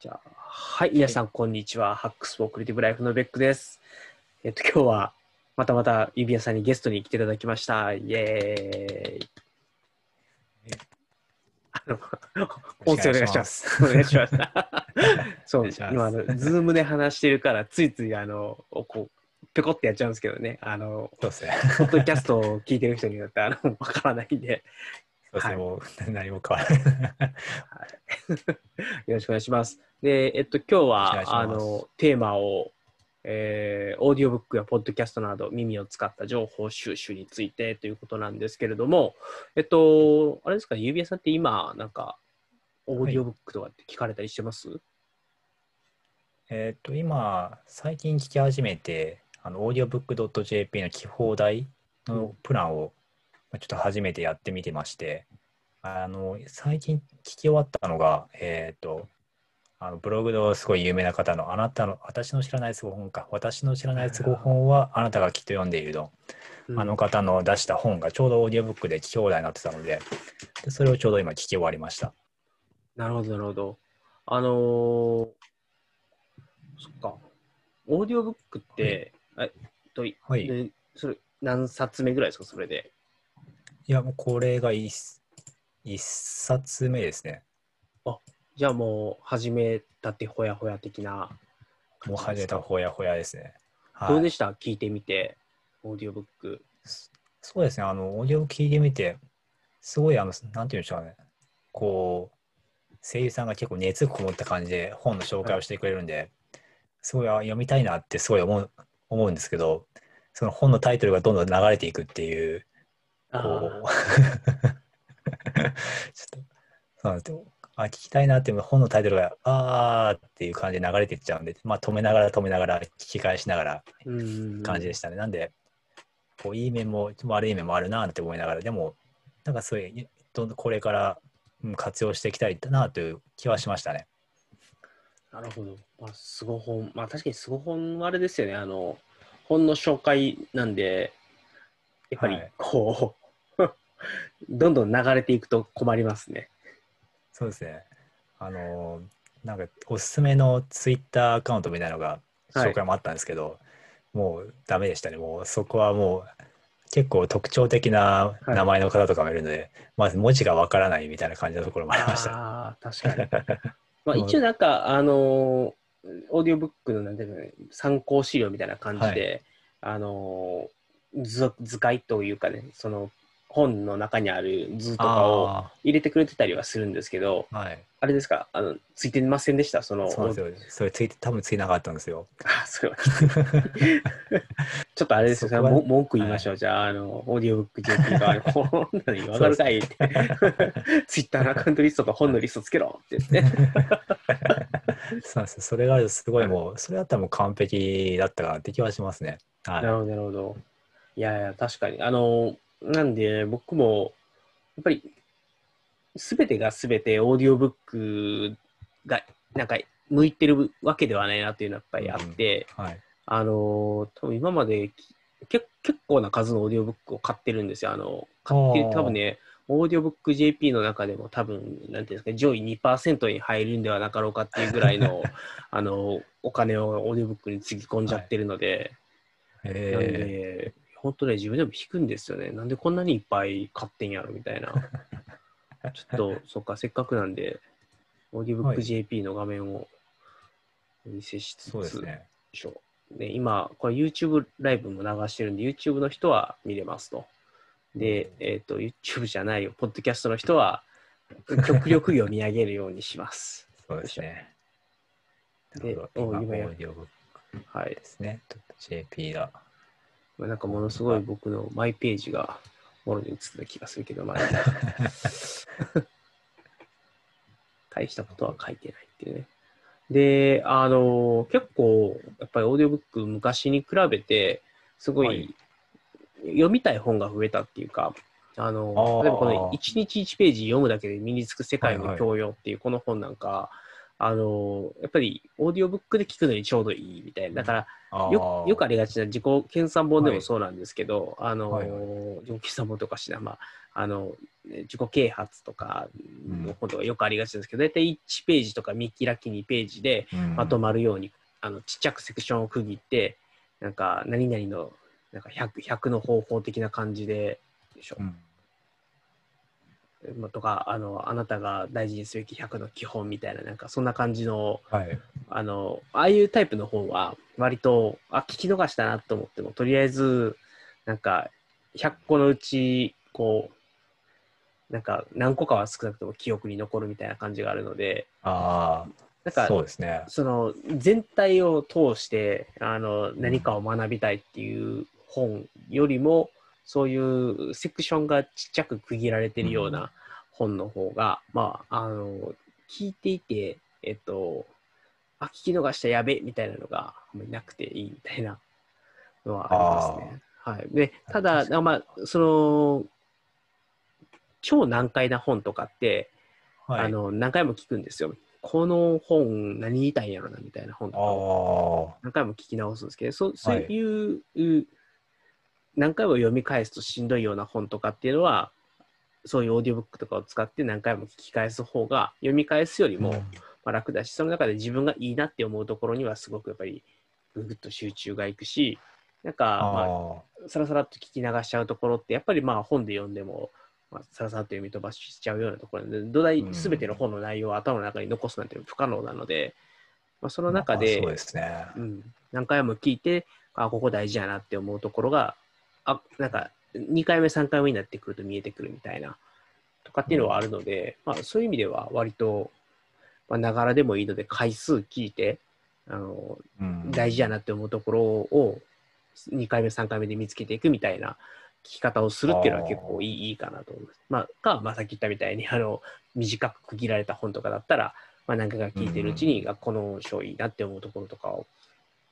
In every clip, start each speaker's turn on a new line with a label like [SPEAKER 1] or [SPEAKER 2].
[SPEAKER 1] じゃあ、はい、皆さん、こんにちは。 Hacks for Creative Life のベックです。えっと、今日は、またまた、指輪さんにゲストに来ていただきました。イエーイ。あの、音声お願いします。お願いします。そう、今、あの、ズームで話してるから、ついつい、あの、こう、ぴょこってやっちゃうんですけどね。あの、
[SPEAKER 2] そうですね。
[SPEAKER 1] ポッドキャストを聞いてる人によって、あの、わからないんで、
[SPEAKER 2] そうですね。
[SPEAKER 1] はい
[SPEAKER 2] もう何も変わらない。
[SPEAKER 1] よろしくお願いします。で、えっと、今日は、あの、テーマを、えーオーディオブックやポッドキャストなど耳を使った情報収集についてということなんですけれども、えっと、あれですか、指輪さんって今、なんか、オーディオブックとかって聞かれたりしてます、
[SPEAKER 2] えっと、今、最近聞き始めて、あの、audiobook.jp の聞き放題のプランを、まあちょっと初めてやってみてまして、あの、最近聞き終わったのが、えっと、あのブログのすごい有名な方の、あなたの、私の知らないすご本か、私の知らないすご本は、あなたがきっと読んでいるの、あの方の出した本がちょうどオーディオブックで聞き放題になってたので、でそれをちょうど今聞き終わりました。
[SPEAKER 1] なるほど、なるほど。あのーそっか、オーディオブックって、えっと、
[SPEAKER 2] はい。
[SPEAKER 1] でそれ何冊目ぐらいですか、それで。
[SPEAKER 2] いや、もうこれが一一冊目ですね。
[SPEAKER 1] じゃあもう始めたてほやほや的な
[SPEAKER 2] もう始めたほやほやですね。はい、
[SPEAKER 1] どうでした？聞いてみて、オーディオブック。
[SPEAKER 2] そうですね、あの、オーディオ聞いてみて、すごい、あの、なんていうんでしょうね、こう、声優さんが結構熱こもった感じで本の紹介をしてくれるんで、すごいあ読みたいなってすごい思う思うんですけど、その本のタイトルがどんどん流れていくっていう、こう、ちょっと、そうなんですよ。あ、聞きたいなっていう本のタイトルが、あーっていう感じで流れていっちゃうんで、まあ止めながら止めながら、聞き返しながら
[SPEAKER 1] うん
[SPEAKER 2] 感じでしたね。なんで、こういい面も悪い面もあるなって思いながら、でも、なんかそういう、どんどんこれからうん活用していきたいなという気はしましたね。
[SPEAKER 1] なるほど。まあ、すご本。まあ、確かにすご本はあれですよね。あの、本の紹介なんで、やっぱり
[SPEAKER 2] はい
[SPEAKER 1] こう、どんどん流れていくと困りますね。
[SPEAKER 2] そうですね。あのーなんかおすすめのツイッターアカウントみたいなのが紹介もあったんですけど、もうダメでしたね。もうそこはもう結構特徴的な名前の方とかもいるので、まず文字がわからないみたいな感じのところもありました。
[SPEAKER 1] ああ、確かに。まあ、一応なんか、あのーオーディオブックのなんていうのね参考資料みたいな感じで、あのー図図解というかね、その本の中にある図とかを
[SPEAKER 2] あ
[SPEAKER 1] 入れてくれてたりはするんですけど、
[SPEAKER 2] ーはい。
[SPEAKER 1] あれですか、あのついてませんでした、その、
[SPEAKER 2] そうですよ。それついて多分ついてなかったんですよ。
[SPEAKER 1] あ、それは ちょっとあれですよ、文句言いましょう、じゃあ、あの、オーディオブック JP 側 に、こんなにわかるかいって、ツイッターのアカウントリストと本のリストつけろって言って。
[SPEAKER 2] そうなんですよ。それがすごいもう、それだったらもう完璧だったかなって気はしますね。はい。
[SPEAKER 1] なるほど、なるほど。いやいや、確かに。あの、なんで、僕も、やっぱり、すべてがすべてオーディオブックが、なんか、向いてるわけではないなっていうのはやっぱりあって、
[SPEAKER 2] はい。
[SPEAKER 1] あの、多分今まで結構な数のオーディオブックを買ってるんですよ。あの、買って多分ね、オーディオブック JP の中でも多分、なんていうんですか、上位2%に入るんではなかろうかっていうぐらいの、あの、お金をオーディオブックにつぎ込んじゃってるので、なん
[SPEAKER 2] え
[SPEAKER 1] で、本当ね、自分でも引くんですよね。なんでこんなにいっぱい買ってんやろみたいな。ちょっと、そっか、せっかくなんで、オーディオブック
[SPEAKER 2] はい
[SPEAKER 1] JP の画面をお見せしつ
[SPEAKER 2] ー、
[SPEAKER 1] つ、
[SPEAKER 2] そうですね。
[SPEAKER 1] で今、これ YouTube ライブも流してるんで、YouTube の人は見れますと。で、えっ、と、YouTube じゃないよ、ポッドキャストの人は、極力読み上げるようにします。
[SPEAKER 2] そうですね。な
[SPEAKER 1] でお今や
[SPEAKER 2] ーディオブック
[SPEAKER 1] はい
[SPEAKER 2] で。すね。JP だ。
[SPEAKER 1] まあなんかものすごい僕のマイページがもろに映ってた気がするけど、まあ、大したことは書いてないっていうね。で、あの、結構、やっぱりオーディオブック昔に比べて、すごい、
[SPEAKER 2] はい。
[SPEAKER 1] 読みたい本が増えたっていうか、あの例えばこの1日1ページ読むだけで身につく世界の
[SPEAKER 2] はいはい
[SPEAKER 1] 教養っていうこの本なんか、あの、やっぱりオーディオブックで聞くのにちょうどいいみたいな。だから、
[SPEAKER 2] あ
[SPEAKER 1] よよくありがちな自己研鑽本でも
[SPEAKER 2] はい。
[SPEAKER 1] そうなんですけど、あの、
[SPEAKER 2] はいは
[SPEAKER 1] 自己研鑽本とかしな、まあ、あの、ね自己啓発とかのことがよくありがちですけど、大体1ページとか見開き2ページで
[SPEAKER 2] うん。
[SPEAKER 1] まとまるように、あのちっちゃくセクションを区切って、なんか何々のなんか 100, 100の方法的な感じで、でしょ。
[SPEAKER 2] うん。
[SPEAKER 1] まあとかあの、あなたが大事にすべき100の基本みたいな、なんかそんな感じの、
[SPEAKER 2] はい。
[SPEAKER 1] あの、ああいうタイプの本は、割と、あ、聞き逃したなと思っても、とりあえず、なんか、100個のうち、こう、なんか、何個かは少なくとも記憶に残るみたいな感じがあるので、
[SPEAKER 2] ああ、
[SPEAKER 1] なんか、
[SPEAKER 2] そうですね。
[SPEAKER 1] その、全体を通して、あの、何かを学びたいっていう本よりも、そういうセクションがちっちゃく区切られてるような本の方が、まあ、あの、聞いていて、えっと、あ、聞き逃したやべみたいなのがあんまりなくていいみたいなのはありますね。はい。で、ただ、まあ、その、超難解な本とかって、
[SPEAKER 2] はい。
[SPEAKER 1] あの、何回も聞くんですよ。この本何言いたいんやろなみたいな本とか何回も聞き直すんですけど、そそう
[SPEAKER 2] はい
[SPEAKER 1] いう、う何回も読み返すとしんどいような本とかっていうのは、そういうオーディオブックとかを使って何回も聞き返す方が読み返すより
[SPEAKER 2] あ。
[SPEAKER 1] も、まあ、楽だし、その中で自分がいいなって思うところにはすごくやっぱりぐぐっと集中がいくし、なんか、まあ、
[SPEAKER 2] あ
[SPEAKER 1] さらさらっと聞き流しちゃうところって、やっぱりまあ本で読んでも、まあ、さらさらっと読み飛ばしちゃうようなところで、土台すべての本の内容を頭の中に残すなんて不可能なので、まあ、そ
[SPEAKER 2] あ。
[SPEAKER 1] の中で、
[SPEAKER 2] まあそうですね。
[SPEAKER 1] うん、何回も聞いて、あ、ここ大事やなって思うところが、あ、なんか2回目、3回目になってくると見えてくるみたいな、とかっていうのはあるので、まあそういう意味では割と、まあ、ながらでもいいので回数聞いて、あの、
[SPEAKER 2] うん。
[SPEAKER 1] 大事やなって思うところを2回目、3回目で見つけていくみたいな聞き方をするっていうのは結構いいいいかなと思います。まあ、か、まあ、さっき言ったみたいに、あの、短く区切られた本とかだったら、まあ、何回か聞いてるうちに、あこの章いいなって思うところとかを、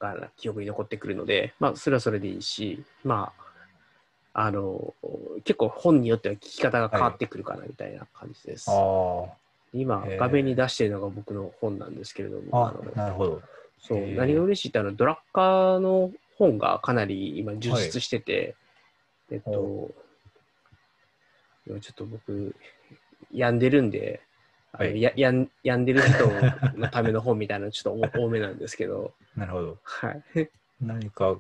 [SPEAKER 1] が記憶に残ってくるので、まあ、それはそれでいいし、まあ、あの、結構本によっては聞き方が変わってくるかなみたいな感じです。
[SPEAKER 2] あ
[SPEAKER 1] 今
[SPEAKER 2] へ、ー
[SPEAKER 1] 画面に出しているのが僕の本なんですけれども、
[SPEAKER 2] あ。
[SPEAKER 1] あの
[SPEAKER 2] あ、なるほど。
[SPEAKER 1] そう、何が嬉しいってあの、ドラッカーの本がかなり今充実してて、えっと
[SPEAKER 2] ほ、
[SPEAKER 1] 今ちょっと僕、病んでるんで、
[SPEAKER 2] はい
[SPEAKER 1] ややん病んでる人のための本みたいなのちょっと多 多めなんですけど、
[SPEAKER 2] なるほど。
[SPEAKER 1] はい。
[SPEAKER 2] 何か、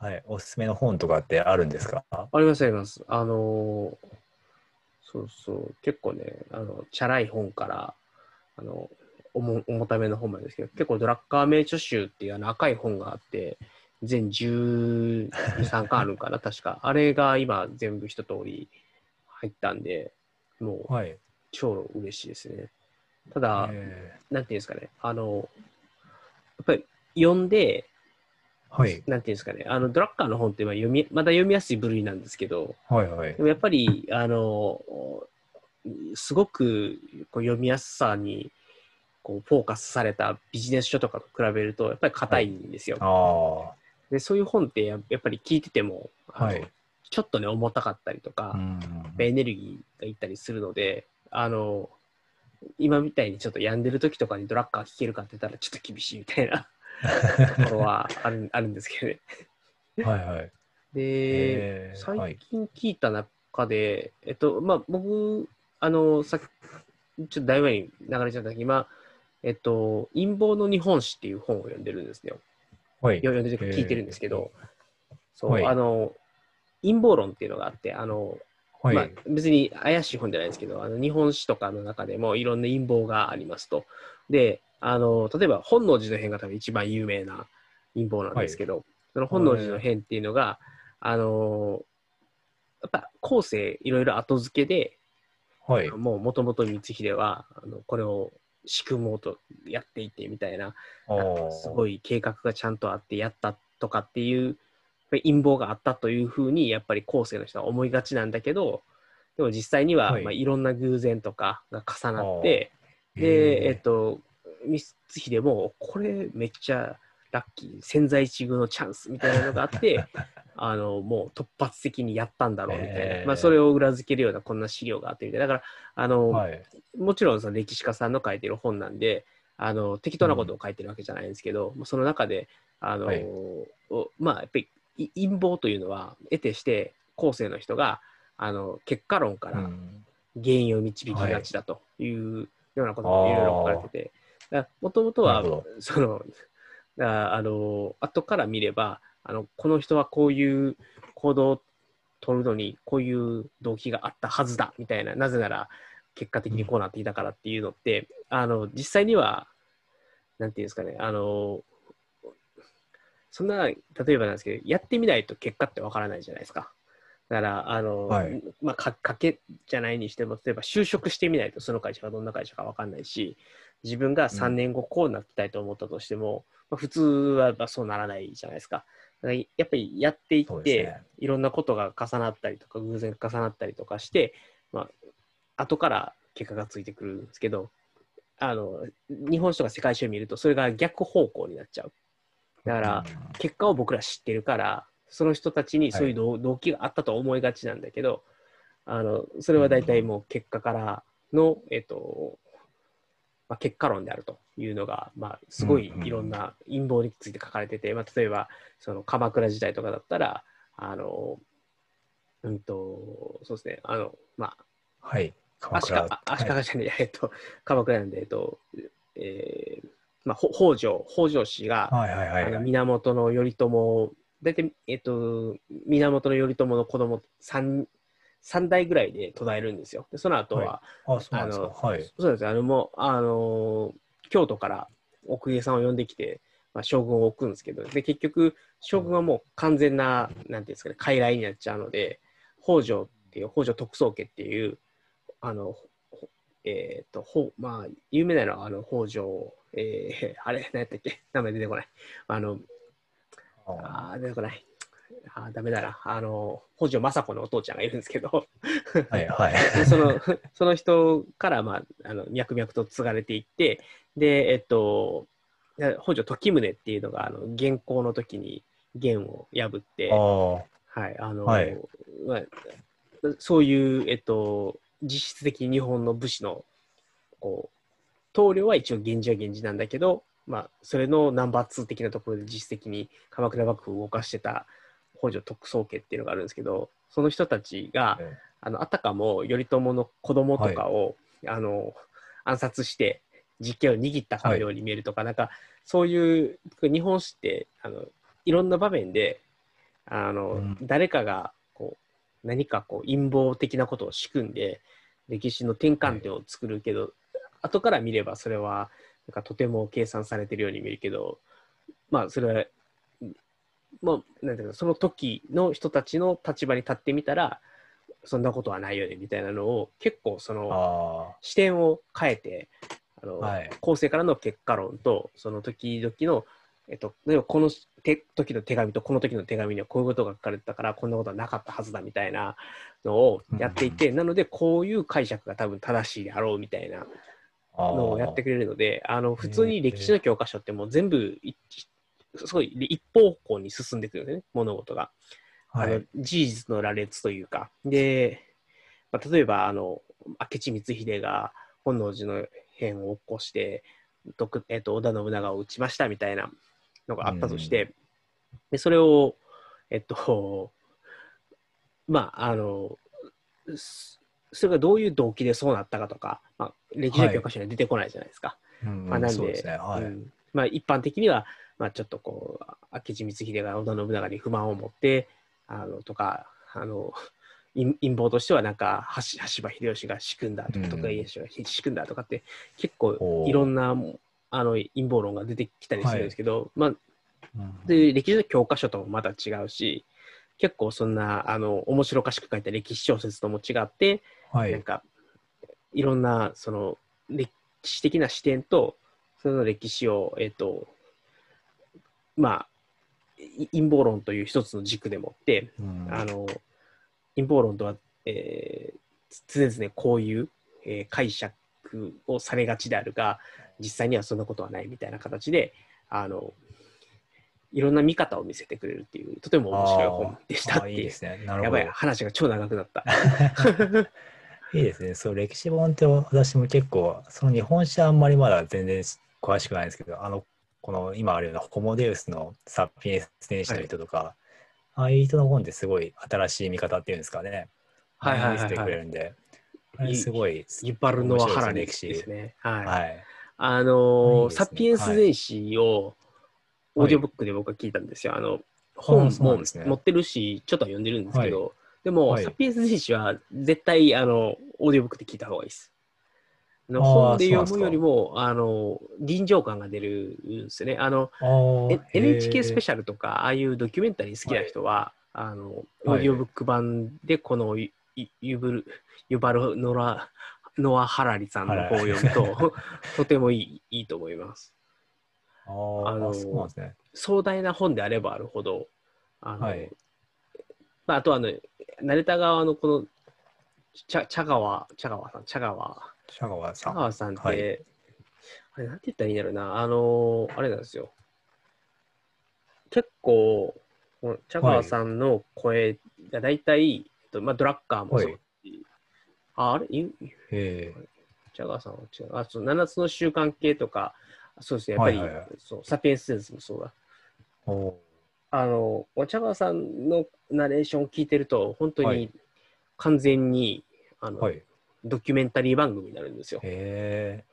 [SPEAKER 2] はい、おすすめの本とかってあるんですか？
[SPEAKER 1] ありますあります。あのーそうそう、結構ね、あの、チャラい本から、あの、重重ための本なんですけど、結構ドラッカー名著集っていうあの赤い本があって、全12、3巻あるんかな、確か。あれが今全部一通り入ったんで、もう
[SPEAKER 2] はい。
[SPEAKER 1] 超嬉しいですね。ただ、
[SPEAKER 2] え
[SPEAKER 1] なんていうんですかね、あの、やっぱり読んで、
[SPEAKER 2] ーはい。
[SPEAKER 1] なんていうんですかね、あの、ドラッカーの本ってまあ読み、まだ読みやすい部類なんですけど、
[SPEAKER 2] はいはい
[SPEAKER 1] で。もやっぱり、あの、すごくこう読みやすさにこうフォーカスされたビジネス書とかと比べると、やっぱり硬いんですよ。
[SPEAKER 2] あ
[SPEAKER 1] でそういう本ってややっぱり聞いてても、
[SPEAKER 2] はい
[SPEAKER 1] ちょっとね、重たかったりとか。エネルギーがいったりするので、あの、今みたいにちょっと病んでる時とかにドラッカー聞けるかって言ったらちょっと厳しいみたいなところはあるあるんですけどね。
[SPEAKER 2] はいはい。
[SPEAKER 1] で、最近聞いた中で、えっと、まあ、僕、あの、さっき、ちょっとだいぶ前に流れちゃったけど、今、えっと、陰謀の日本史っていう本を読んでるんですよ。
[SPEAKER 2] はい。
[SPEAKER 1] 読んでるというか聞いてるんですけど、そう、
[SPEAKER 2] はい
[SPEAKER 1] あの、陰謀論っていうのがあって、あの、
[SPEAKER 2] はい。
[SPEAKER 1] まあ、別に怪しい本じゃないですけど、あの日本史とかの中でもいろんな陰謀がありますと。で、あの例えば本能寺の変が多分一番有名な陰謀なんですけど、その本能寺の変っていうのが、あのやっぱ後世いろいろ後付けで、
[SPEAKER 2] はい。
[SPEAKER 1] もうもともと光秀はあのこれを仕組もうとやっていてみたいな、すご
[SPEAKER 2] い。
[SPEAKER 1] い計画がちゃんとあってやったとかっていう陰謀があったというふうにやっぱり後世の人は思いがちなんだけどでも実際には、
[SPEAKER 2] はい
[SPEAKER 1] いまあ、いろんな偶然とかが重なってで、えっと光秀もこれめっちゃラッキー千載一遇のチャンスみたいなのがあって あのもう突発的にやったんだろうみたいな、
[SPEAKER 2] へー。
[SPEAKER 1] まあ、それを裏付けるようなこんな資料があってみたいな。だからあの、
[SPEAKER 2] はい。
[SPEAKER 1] もちろんその歴史家さんの書いてる本なんで、あの適当なことを書いてるわけじゃないんですけど、その中で、あの
[SPEAKER 2] はい。
[SPEAKER 1] おまあ、やっぱりい陰謀というのは、得てして後世の人があの結果論から
[SPEAKER 2] うん。
[SPEAKER 1] 原因を導きがちだというようなこともいろいろ書かれてて、もともとはその、だからあの、後から見れば、あの、この人はこういう行動を取るのに、こういう動機があったはずだ、みたいな、なぜなら、結果的にこうなっていたからっていうのって、あの、実際には、なんていうんですかね、あの、そんな、例えばなんですけど、やってみないと結果ってわからないじゃないですか。だから、あの、
[SPEAKER 2] はい
[SPEAKER 1] まあ、か賭けじゃないにしても、例えば就職してみないと、その会社がどんな会社かわかんないし、自分が3年後こうなりたいと思ったとしても、まあ、普通はまあそうならないじゃないですか。やっぱりやっていって、
[SPEAKER 2] ね。
[SPEAKER 1] いろんなことが重なったりとか、偶然重なったりとかして、まあ、後から結果がついてくるんですけど、あの、日本史とか世界史を見ると、それが逆方向になっちゃう。だから、結果を僕ら知ってるから、その人たちにそういう動,、動機があったと思いがちなんだけど、あの、それは大体もう結果からの、えっと、まあ、結果論であるというのが、まあ、すごいいろんな陰謀について書かれてて、まあ、例えば、その鎌倉時代とかだったら、あの、うんと、そうですね、あの、ま
[SPEAKER 2] はい。
[SPEAKER 1] あ、
[SPEAKER 2] 鎌倉。
[SPEAKER 1] 足利、じゃない、えっと、鎌倉なんで、えっと、えーまあ、ほ北条、北条氏が、
[SPEAKER 2] はいはいはい
[SPEAKER 1] あの
[SPEAKER 2] はい。
[SPEAKER 1] 源頼朝、大体、えっと、源頼朝の子供三三代ぐらいで途絶えるんですよ。でその後は、
[SPEAKER 2] あ、そうなんですか。はい。
[SPEAKER 1] そうですよあのもう、あの京都から奥家さんを呼んできて、まあ、将軍を置くんですけど、で結局、将軍はもう完全な、なんていうんですかね、傀儡になっちゃうので、北条っていう、北条徳宗家っていう、あの、ほえっ、と、ほまあ、有名なのは、あの、北条、えー、あれ、何やったっけ？名前出てこない。あの、
[SPEAKER 2] あ
[SPEAKER 1] あー出てこない。あーダメだな。あの、北条政子のお父ちゃんがいるんですけど、
[SPEAKER 2] はいはい。
[SPEAKER 1] でそのその人から、まあ、あの脈々と継がれていって、で、えっと、で北条時宗っていうのが、あの元寇の時に元を破って、
[SPEAKER 2] あ
[SPEAKER 1] はい、あの、
[SPEAKER 2] はい
[SPEAKER 1] まあ、そういう、えっと、実質的に日本の武士の、こう、棟梁は一応源氏は源氏なんだけど、まあ、それのナンバー2的なところで実質的に鎌倉幕府を動かしてた北条徳宗家っていうのがあるんですけど、その人たちが、
[SPEAKER 2] え
[SPEAKER 1] あのあたかも頼朝の子供とかを、あの暗殺して実権を握ったかのように見えるとか、なんかそういう日本史ってあのいろんな場面であの、
[SPEAKER 2] うん。
[SPEAKER 1] 誰かがこう何かこう陰謀的なことを仕組んで歴史の転換点を作るけど、後から見ればそれはなんかとても計算されてるように見えるけどまあそれはもうなんていうかその時の人たちの立場に立ってみたらそんなことはないよねみたいなのを結構その
[SPEAKER 2] あ
[SPEAKER 1] 視点を変えてあの、
[SPEAKER 2] はい
[SPEAKER 1] 後世からの結果論とその時々の、えっと、例えばこのて時の手紙とこの時の手紙にはこういうことが書かれてたからこんなことはなかったはずだみたいなのをやっていて、なのでこういう解釈が多分正しいであろうみたいな
[SPEAKER 2] あ。
[SPEAKER 1] のをやってくれるのであの普通に歴史の教科書ってもう全部いすごい一方向に進んでいくんですね物事が。
[SPEAKER 2] はい
[SPEAKER 1] あの。事実の羅列というか、で、まあ、例えば、あの、明智光秀が本能寺の変を起こして、徳えっと織田信長を討ちましたみたいなのがあったとして、でそれを、えっと、まあ、あの、すそれがどういう動機でそうなったかとか、まあ、歴史の教科書には出てこないじゃないですか。
[SPEAKER 2] うん
[SPEAKER 1] まあ、なんで。
[SPEAKER 2] はい。
[SPEAKER 1] うんまあ、一般的には、まあ、ちょっとこう明智光秀が織田信長に不満を持ってあのとかあの陰陰謀としてはなんか橋羽柴秀吉が仕組んだとか
[SPEAKER 2] うん
[SPEAKER 1] 徳川家康が仕組んだとかって結構いろんなあの陰謀論が出てきたりするんですけど、まあ、
[SPEAKER 2] うん。
[SPEAKER 1] で歴史の教科書ともまた違うし結構そんなあの面白おかしく書いた歴史小説とも違って、
[SPEAKER 2] はい。
[SPEAKER 1] なんかいろんなその歴史的な視点とその歴史をえっ、とまあい陰謀論という一つの軸でもって、
[SPEAKER 2] うん
[SPEAKER 1] あの陰謀論とは、えー、常々こういう、えー解釈をされがちであるが実際にはそんなことはないみたいな形であのいろんな見方を見せてくれるっていうとても面白い本でしたっていう
[SPEAKER 2] いいですね。なる
[SPEAKER 1] や
[SPEAKER 2] ほど。
[SPEAKER 1] ばい話が超長くなった。
[SPEAKER 2] いいですね。そう、歴史本って私も結構、その日本史はあんまりまだ全然詳しくないんですけど、あの、この今あるようなホモデウスのサピエンス天使の人とか、ああいう人の本ってすごい新しい見方っていうんですかね。
[SPEAKER 1] はいはいはいはい
[SPEAKER 2] てくれるんで、すごい。
[SPEAKER 1] ルノア・ハラリ
[SPEAKER 2] 面白い
[SPEAKER 1] ですね。はい。
[SPEAKER 2] はい。
[SPEAKER 1] あの
[SPEAKER 2] ね
[SPEAKER 1] サピエンス全史をオーディオブックで僕は聞いたんですよ。あの
[SPEAKER 2] あ
[SPEAKER 1] 本も持ってるし、ちょっとは読んでるんですけど、でも、
[SPEAKER 2] はい
[SPEAKER 1] サピエンス全史は絶対あのオーディオブックで聞いた方がいいです。あの本で読むよりもあの臨場感が出るんですよね。あの NHK スペ
[SPEAKER 2] シ
[SPEAKER 1] シャルとか、ああいうドキュメンタリー好きな人は、あのオ
[SPEAKER 2] はい
[SPEAKER 1] ーディオブック版でこのユユブルユバルノラノア・ハラリさんの方を読むと、とてもいいいいと思います。
[SPEAKER 2] あ
[SPEAKER 1] の
[SPEAKER 2] あそうなんですね。
[SPEAKER 1] 壮大な本であればあるほど、あの
[SPEAKER 2] はい
[SPEAKER 1] まあ、あとはあの、成田川のこの茶茶川、茶川さん、茶川、
[SPEAKER 2] シャガワさ
[SPEAKER 1] 茶
[SPEAKER 2] ん。
[SPEAKER 1] 川さんって、
[SPEAKER 2] はい
[SPEAKER 1] あれ、なんて言ったらいいんだろうな、あの、あれなんですよ。結構、この茶川さんの声が大体、えっとまあ、ドラッカーもそうだし、あ、あれ？い
[SPEAKER 2] へ
[SPEAKER 1] 茶川さんは違う。あ、そう、7つの習慣系とか、そうですね、やっぱり、
[SPEAKER 2] はいはいはい
[SPEAKER 1] そうサピエンスセンスもそうだ。
[SPEAKER 2] ーお
[SPEAKER 1] あの、お茶川さんのナレーションを聞いてると、本当に
[SPEAKER 2] はい
[SPEAKER 1] 完全に、あの、
[SPEAKER 2] ーはい。
[SPEAKER 1] ドキュメンタリー番組になるんですよ。
[SPEAKER 2] へ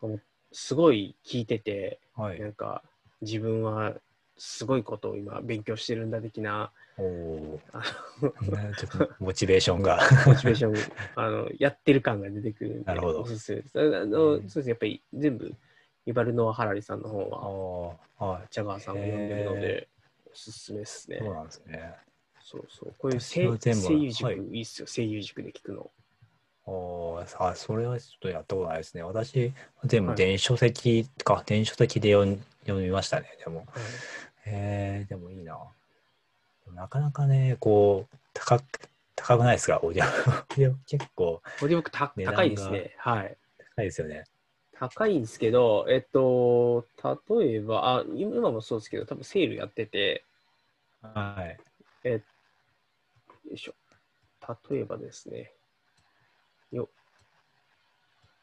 [SPEAKER 1] すごい聞いてて、
[SPEAKER 2] ーはい
[SPEAKER 1] なんか自分はすごいことを今勉強してるんだ的な
[SPEAKER 2] おモチベーションが。
[SPEAKER 1] モチベーションあのやってる感が出てくる
[SPEAKER 2] なるほど
[SPEAKER 1] おすすめです。あの
[SPEAKER 2] うん
[SPEAKER 1] そうですねやっぱり全部イバルノア・ハラリさんの本は
[SPEAKER 2] はい。
[SPEAKER 1] 茶川さんが読んでるのでおすすめですね
[SPEAKER 2] そう。なんですね。
[SPEAKER 1] そうそうこういう声優塾、
[SPEAKER 2] はい
[SPEAKER 1] い、いっすよ声優塾で聞くの。
[SPEAKER 2] おーあ、それはちょっとやったことないですね。私、全部
[SPEAKER 1] はい
[SPEAKER 2] 電子書籍か、電子書籍で読みましたね。でも、へえでもいいな。なかなかね、こう、高く、高くないですか、オーディオ。結構
[SPEAKER 1] オーディオ高いですね。はい。
[SPEAKER 2] 高いですよね。
[SPEAKER 1] 高いんですけど、えっと、例えば、あ、今今もそうですけど、多分セールやってて、
[SPEAKER 2] はい。
[SPEAKER 1] よいしょ。例えばですね、よ、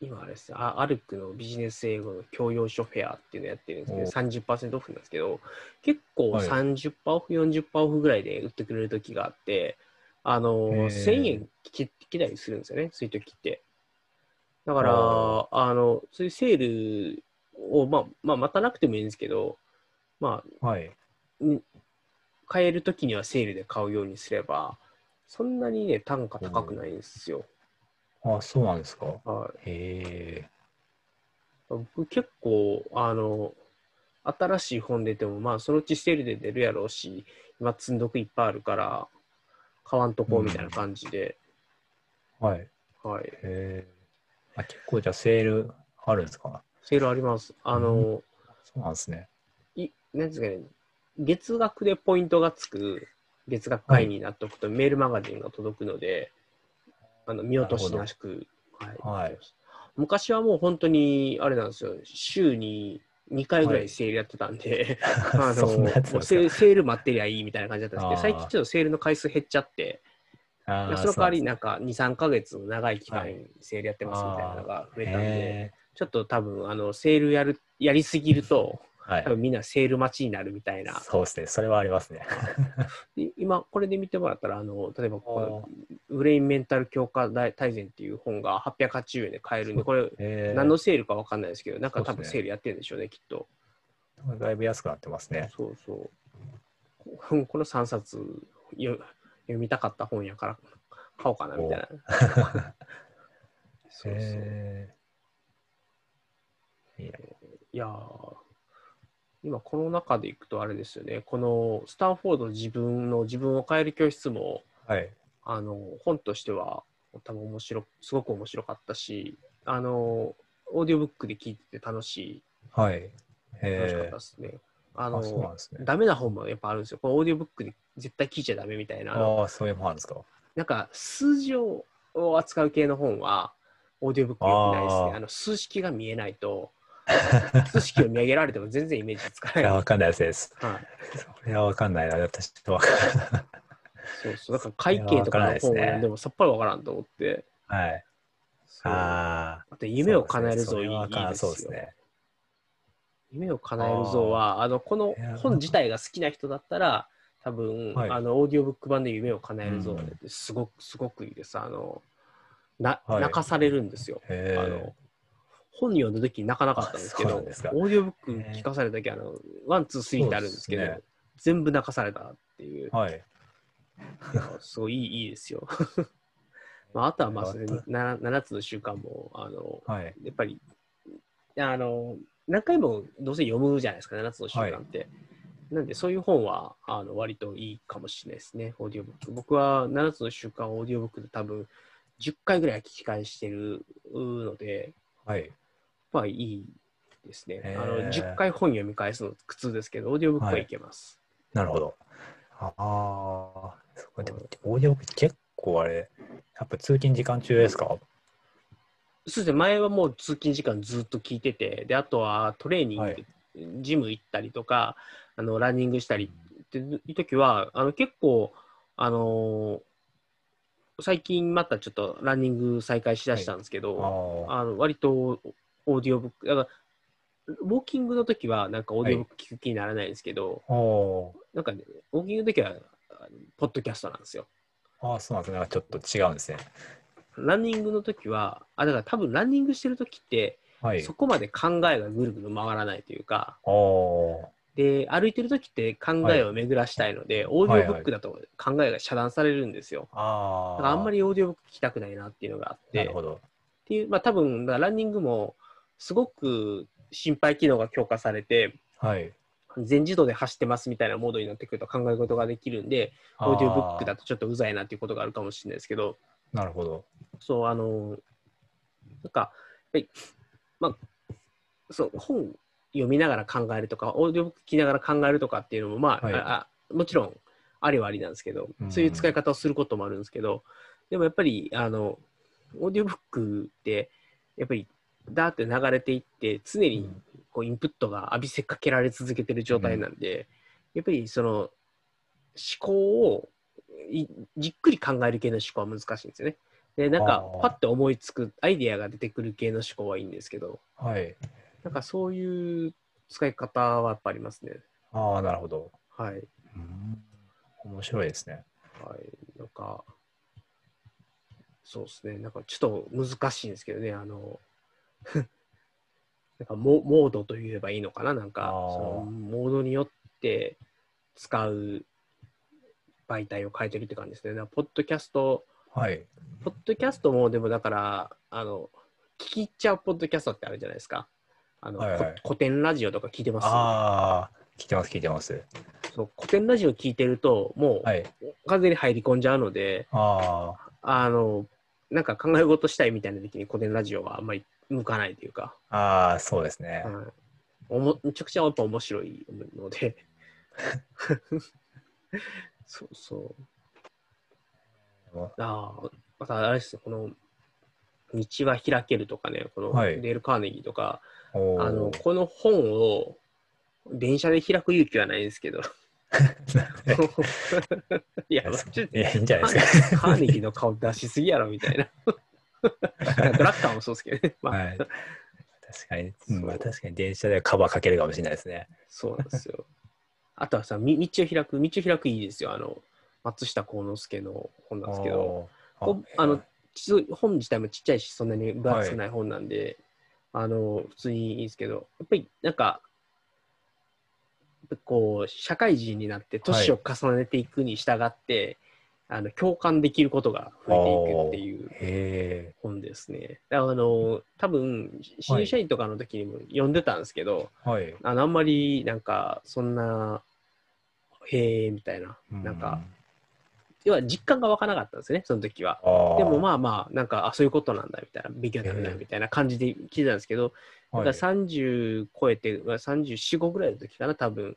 [SPEAKER 1] 今あれですね、あアルクのビジネス英語の教養書フェアっていうのやってるんですけど、30%オフなんですけど、結構
[SPEAKER 2] はい
[SPEAKER 1] 30%オフ、40%オフぐらいで売ってくれる時があって、あの、
[SPEAKER 2] へー
[SPEAKER 1] 1000円切切たりするんですよね、そういう時って。だから、
[SPEAKER 2] あ
[SPEAKER 1] あの、そういうセールを、まあ、まあ、待たなくてもいいんですけど、まあ、
[SPEAKER 2] はい。
[SPEAKER 1] に買えるときにはセールで買うようにすれば、そんなにね、単価高くないんですよ。
[SPEAKER 2] あ、そうなんですか？
[SPEAKER 1] はい、
[SPEAKER 2] へえ。
[SPEAKER 1] 僕結構、あの、新しい本出ても、まあ、そのうちセールで出るやろうし、今積んどくいっぱいあるから、買わんとこうみたいな感じで、
[SPEAKER 2] はい。
[SPEAKER 1] はい。
[SPEAKER 2] へえ。あ、結構じゃあセールあるんですか？
[SPEAKER 1] セールあります。あの、
[SPEAKER 2] そうなんですね。
[SPEAKER 1] いなんですかね、月額でポイントがつく月額会員になっておくと、メールマガジンが届くので、あの見落としなく、はい。
[SPEAKER 2] はい。
[SPEAKER 1] 昔はもう本当に、あれなんですよ、週に2回ぐらいセールやってたんで、あの
[SPEAKER 2] そんなやつなんですか？
[SPEAKER 1] もうセール待ってりゃいいみたいな感じだった。んですけど、最近ちょっとセールの回数減っちゃって、その代わりなんか2、3ヶ月の長い期間
[SPEAKER 2] はい
[SPEAKER 1] セールやってますみたいなのが増えたん
[SPEAKER 2] で
[SPEAKER 1] ちょっと多分あのセールやるやりすぎると、
[SPEAKER 2] ーはい
[SPEAKER 1] 多。分みんなセール待ちになるみたいな。
[SPEAKER 2] そうですね。それはありますね。
[SPEAKER 1] で今、これで見てもらったら、あの例えばこの、ブレインメンタル強化大大全っていう本が880円で買えるんで、これ、
[SPEAKER 2] えー
[SPEAKER 1] 何のセールかわかんないですけど、なんか多分セールやってるんでしょうね、きっと。
[SPEAKER 2] だいぶ安くなってますね。
[SPEAKER 1] そうそう。ここの3冊よ読みたかった本やから買おうかなみたいな。そうそう。
[SPEAKER 2] い
[SPEAKER 1] やー今この中でいくとあれですよね、このスタンフォード自分の自分を変える教室も、
[SPEAKER 2] はい。
[SPEAKER 1] あの本としては多分面白すごく面白かったし、あのオーディオブックで聞いてて楽し
[SPEAKER 2] はい。
[SPEAKER 1] い、楽しかっ
[SPEAKER 2] へ
[SPEAKER 1] たですね。あ
[SPEAKER 2] あ
[SPEAKER 1] の
[SPEAKER 2] ね。
[SPEAKER 1] ダメな本もやっぱあるんですよ。これオーディオブックで絶対聞いちゃダメみたいな。
[SPEAKER 2] ああ、そういうもんなんですか？
[SPEAKER 1] なんか数字を扱う系の本はオーディオブック良くないですね。
[SPEAKER 2] あ
[SPEAKER 1] の数式が見えないと、数式を見上げられても全然イメージつかないい。
[SPEAKER 2] や、
[SPEAKER 1] は
[SPEAKER 2] わかんないです。
[SPEAKER 1] い、
[SPEAKER 2] それはわかんないな。私はわかんない。
[SPEAKER 1] そうそう。だから会計とかの本を読んでもさっぱりわからんと思って。
[SPEAKER 2] はい。
[SPEAKER 1] あ
[SPEAKER 2] ああ。
[SPEAKER 1] と夢を叶えるぞいい,、
[SPEAKER 2] です
[SPEAKER 1] よ
[SPEAKER 2] そうですね。
[SPEAKER 1] 夢を叶えるぞは、あのこの本自体が好きな人だったら、多分、
[SPEAKER 2] はい
[SPEAKER 1] あのオーディオブック版で夢を叶えるぞすごくすごくいいです。あのな
[SPEAKER 2] はい
[SPEAKER 1] 泣かされるんですよ。あの本読んだ時泣かなかったんですけど、オーディオブック聞かされた時あの、ワン、ツー、スリーってあるんですけど、
[SPEAKER 2] ね
[SPEAKER 1] 全部泣かされたっていう、
[SPEAKER 2] はい。
[SPEAKER 1] すごいいいいいですよ。まあ、あとはまあ、それ
[SPEAKER 2] よかっ
[SPEAKER 1] な7つの習慣も、あの、
[SPEAKER 2] はい。
[SPEAKER 1] やっぱり、あの、何回もどうせ読むじゃないですか、7つの習慣って。なんで、そういう本は、あの、割といいかもしれないですね、オーディオブック。僕は7つの習慣をオーディオブックで多分、10回ぐらいは聞き返してるので、
[SPEAKER 2] はい。
[SPEAKER 1] まあいいですね。あの10回本読み返すの苦痛ですけど、オーディオブックはいけます。
[SPEAKER 2] なるほど。ああ、そこでも、オーディオブック結構あれ、やっぱ通勤時間中ですか？
[SPEAKER 1] そうですね、前はもう通勤時間ずっと聞いてて、で、あとはトレーニング、
[SPEAKER 2] はい。
[SPEAKER 1] ジム行ったりとか、あのランニングしたりっていう時は、あの結構、あの最近またちょっとランニング再開しだしたんですけど、
[SPEAKER 2] あ
[SPEAKER 1] あの割とオーディオブック、だから、ウォーキングの時はなんかオーディオブック聞く気にならないんですけど、
[SPEAKER 2] あ。お
[SPEAKER 1] なんかね、ウォーキングの時は、ポッドキャストなんですよ。
[SPEAKER 2] ああ、そうなんですね。ちょっと違うんですね。
[SPEAKER 1] ランニングの時は、あ、だから多分ランニングしてる時って、
[SPEAKER 2] はい。
[SPEAKER 1] そこまで考えがぐるぐる回らないというか、で、歩いてる時って考えを巡らしたいので、オーディオブックだと考えが遮断されるんですよ。
[SPEAKER 2] ああ。
[SPEAKER 1] だからあんまりオーディオブック聞きたくないなっていうのがあって、っ
[SPEAKER 2] なるほど。
[SPEAKER 1] ていう、まあ多分、ランニングもすごく心肺機能が強化されて、
[SPEAKER 2] はい。
[SPEAKER 1] 全自動で走ってますみたいなモードになってくると考え事ができるんで、オーディオブックだ
[SPEAKER 2] と。
[SPEAKER 1] とちょっとうざいなっていうことがあるかもしれないですけど、
[SPEAKER 2] なるほど。
[SPEAKER 1] そう、あの、なんか、やっぱり、まあ、そう、本読みながら考えるとか、オーディオブック聞きながら考えるとかっていうのも、まあ、
[SPEAKER 2] はい
[SPEAKER 1] ああもちろん、ありはありなんですけど、
[SPEAKER 2] うん
[SPEAKER 1] そういう使い方をすることもあるんですけど、でもやっぱり、あの、オーディオブックって、やっぱり、ダーって流れていって、常にこうインプットが浴びせかけられ続けてる状態なんで、やっぱりその思考をいじっくり考える系の思考は難しいんですよね。で、なんかパッと思いつくアイデアが出てくる系の思考はいいんですけど、
[SPEAKER 2] はい。
[SPEAKER 1] なんかそういう使い方はやっぱありますね。
[SPEAKER 2] ああ、なるほど。
[SPEAKER 1] はい。
[SPEAKER 2] うん面白いですね。
[SPEAKER 1] はい。なんか、そうですね。なんかちょっと難しいんですけどね。あの、なんかモモードと言えばいいのかな？なんか、そのモードによって使う媒体を変えてるって感じですね。ポッドキャスト、
[SPEAKER 2] はい。
[SPEAKER 1] ポッドキャストもでもだから、あの、聞き入っちゃうポッドキャストってあるじゃないですか。あの、
[SPEAKER 2] はいはい
[SPEAKER 1] こ古典ラジオとか聞いてます？
[SPEAKER 2] ああ、聞いてます、聞いてます。
[SPEAKER 1] そう古典ラジオ聞いてると、もう、
[SPEAKER 2] はい。
[SPEAKER 1] 完全に入り込んじゃうので、
[SPEAKER 2] あ
[SPEAKER 1] あの、なんか考え事したいみたいな時に古典ラジオはあんまり向かないというか、
[SPEAKER 2] あ、ああ、そうですね。
[SPEAKER 1] はい。おもめちゃくちゃやっぱ面白いので、そうそう。ああ、またあれですね、この、道は開けるとかね、この
[SPEAKER 2] はい。
[SPEAKER 1] デール・カーネギーとか、
[SPEAKER 2] おー。
[SPEAKER 1] あの、この本を電車で開く勇気はないんですけど、いや、ちょっと
[SPEAKER 2] いやいいんじゃないですか。
[SPEAKER 1] カーネギーの顔出しすぎやろみたいな。ドラッカーもそうですけどね。まあ、
[SPEAKER 2] はい。確かに、うんまあ、確かに電車ではカバーかけるかもしれないですね。
[SPEAKER 1] そうなんですよ。あとはさ、み道を開く、道を開くいいですよ。あの、松下幸之助の本なんですけど、あの、ち本自体もちっちゃいし、そんなに分厚くない本なんで、あの、普通にいいんですけど、やっぱりなんか、こう、社会人になって年を重ねていくに従って、あの、共感できることが増えていくっていう
[SPEAKER 2] へ
[SPEAKER 1] 本ですね。あの、多分、新入社員とかの時にも読んでたんですけど、
[SPEAKER 2] え。はい。
[SPEAKER 1] あのあんまりなんか、そんな、へえ、みたいな、なんか、要は実感が湧かなかったんですね、その時は。
[SPEAKER 2] うん、
[SPEAKER 1] でも
[SPEAKER 2] あ
[SPEAKER 1] まあまあ、なんか、あ、そういうことなんだ、みたいな、勉強になるな、みたいな感じで聞いてたんですけど、
[SPEAKER 2] あ、
[SPEAKER 1] だから30超えて、まあ34、5ぐらいの時かな、多分、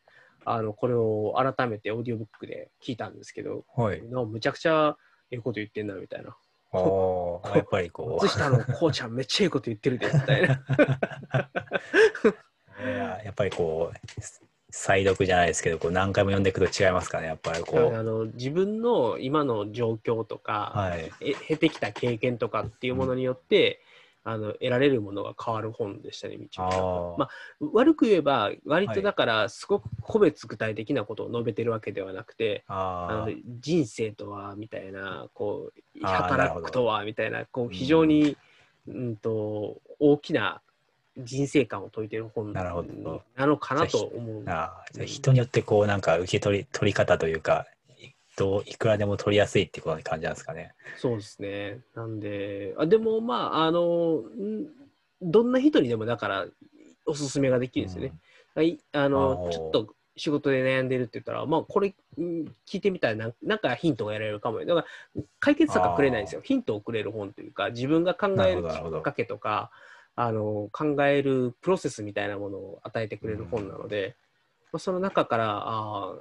[SPEAKER 1] あの、これを改めてオーディオブックで聞いたんですけど、
[SPEAKER 2] はい。
[SPEAKER 1] なむちゃくちゃええこと言ってんな、みたいな。
[SPEAKER 2] ああ、やっぱりこう。
[SPEAKER 1] 松下のこうちゃんめっちゃええこと言ってるで、みたいな。
[SPEAKER 2] いややっぱりこう、再読じゃないですけど、こう何回も読んでいくと違いますかね、やっぱりこ
[SPEAKER 1] あの自分の今の状況と
[SPEAKER 2] う。
[SPEAKER 1] か、
[SPEAKER 2] はい。
[SPEAKER 1] え経てきた経験とかっていうものによって、あの得られるものが変わる本でしたね、道
[SPEAKER 2] あ
[SPEAKER 1] は。
[SPEAKER 2] ー。
[SPEAKER 1] まあ、悪く言えば、割とだから、すごく個別具体的なことを述べてるわけではなくて、あ
[SPEAKER 2] あ
[SPEAKER 1] の人生とはみたいな、こう働くとはみたいな、こ
[SPEAKER 2] う
[SPEAKER 1] うん非常に、うん、と大きな人生観を説いてる本
[SPEAKER 2] な
[SPEAKER 1] のかなと思う。
[SPEAKER 2] あー。じゃあ人によってこうなんか受け取り取り方というかいどういくらでも取りやすいってことに感じなんですかね。
[SPEAKER 1] そうですね。なんで、あでもまあ、あの、んどんな人にでもだからおすすめができるんですよね。はい、あのちょっと仕事で悩んでるって言ったら、まあ、これうん聞いてみたらなんなんかヒントが得られるかもよ。だから解決策はくれないんですよ。ヒントをくれる本というか、自分が考えるきっかけとか、あの考えるプロセスみたいなものを与えてくれる本なので、まあ、その中からあー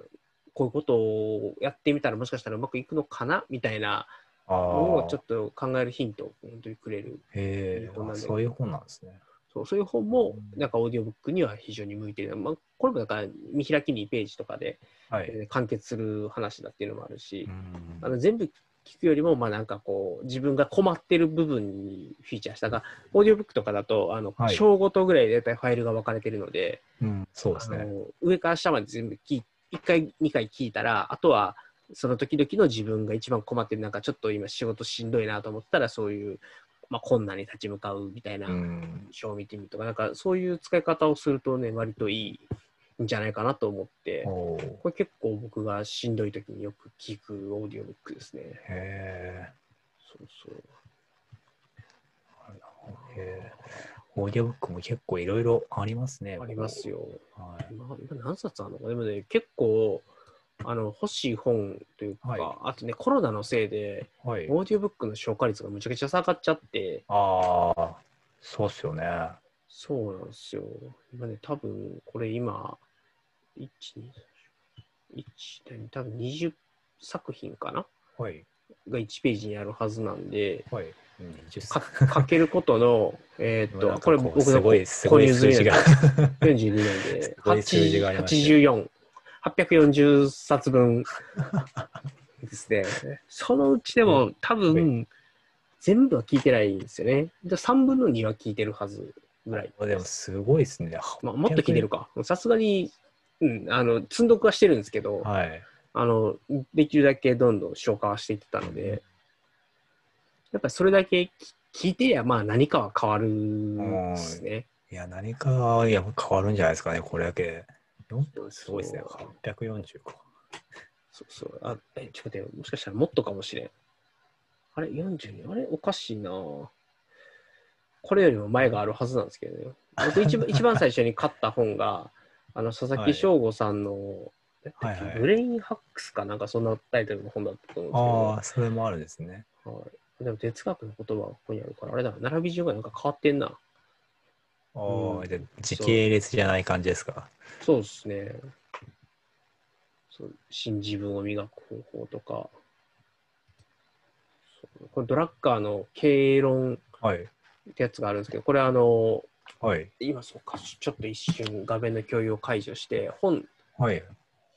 [SPEAKER 1] こういうことをやってみたらもしかしたらうまくいくのかなみたいなのを
[SPEAKER 2] あ
[SPEAKER 1] ちょっと考えるヒントを本当にくれる
[SPEAKER 2] へえそういう本なんですね。
[SPEAKER 1] そうそういう本も
[SPEAKER 2] うん。
[SPEAKER 1] なんかオーディオブックには非常に向いている、まあ、これもだから見開き2ページとかで、
[SPEAKER 2] はい。
[SPEAKER 1] えー完結する話だっていうのもあるし
[SPEAKER 2] う、ん。
[SPEAKER 1] あの全部聞くよりもまあなんかこう自分が困ってる部分にフィーチャーした。がオーディオブックとかだとあの、
[SPEAKER 2] はい。
[SPEAKER 1] 章ごとぐらいで大体ファイルが分かれてるので
[SPEAKER 2] うん。そうですね。
[SPEAKER 1] 上から下まで全部聞い1回2回聞いたらあとはその時々の自分が一番困ってるなんかちょっと今仕事しんどいなと思ったらそういう、まあ、困難に立ち向かうみたいな
[SPEAKER 2] うん
[SPEAKER 1] 章を見てみるとかなんかそういう使い方をするとね割といいんじゃないかなと思ってこれ結構僕がしんどい時によく聞くオーディオブックですね。
[SPEAKER 2] へえ。
[SPEAKER 1] そうそう
[SPEAKER 2] へえ。オーディオブックも結構いろいろありますね。
[SPEAKER 1] ありますよ。
[SPEAKER 2] はい。
[SPEAKER 1] 今今何冊あるのかでもね結構あの欲しい本というか、
[SPEAKER 2] はい
[SPEAKER 1] あとねコロナのせいで
[SPEAKER 2] はい。
[SPEAKER 1] オーディオブックの消化率がむちゃくちゃ下がっちゃって
[SPEAKER 2] ああ、そうっすよね。
[SPEAKER 1] そうなんですよ。今ね多分これ今1、2、1、2多分20作品かな？
[SPEAKER 2] はい。
[SPEAKER 1] が1ページにあるはずなんで、
[SPEAKER 2] はい。20
[SPEAKER 1] かかけることの、えーっと、これ僕の
[SPEAKER 2] すごい、すごい数字が。
[SPEAKER 1] 42年 です
[SPEAKER 2] ごい数字がありました
[SPEAKER 1] 84、840冊分ですね。そのうちでも多分、全部は聞いてないんですよね。じゃ3分の2は聞いてるはずぐらい。
[SPEAKER 2] でもすごいですね。
[SPEAKER 1] まあ、もっと聞いてるか。さすがに、うん、あの、積んどくはしてるんですけど、
[SPEAKER 2] はい。
[SPEAKER 1] あの、できるだけどんどん消化はしていってたので、やっぱりそれだけ聞聞いてりゃ、まあ何かは変わるんですね。
[SPEAKER 2] いや、何か、いや、変わるんじゃないですかね、これだけ。すごいですね。840か。
[SPEAKER 1] そうそう。あ、え、ちょっと待って、もしかしたらもっとかもしれん。あれ、42? あれ、おかしいなこれよりも前があるはずなんですけどね。僕一番、一番最初に買った本が、あの、佐々木翔吾さんの、
[SPEAKER 2] はいはい
[SPEAKER 1] ブレインハックスかなんかそんなタイトルの本だったと思うんですけど、
[SPEAKER 2] ああ、それもあるんですね。
[SPEAKER 1] はい、でも哲学の言葉がここにあるから、あれだ、並び順がなんか変わってんな。
[SPEAKER 2] ああ、
[SPEAKER 1] うん
[SPEAKER 2] じゃあ時系列じゃない感じですか。
[SPEAKER 1] そうですね。そう新自分を磨く方法とか。これドラッカーの経論
[SPEAKER 2] はい。
[SPEAKER 1] ってやつがあるんですけど、これあの、
[SPEAKER 2] はい。
[SPEAKER 1] 今そうか、ちょっと一瞬画面の共有を解除して、本、
[SPEAKER 2] はい。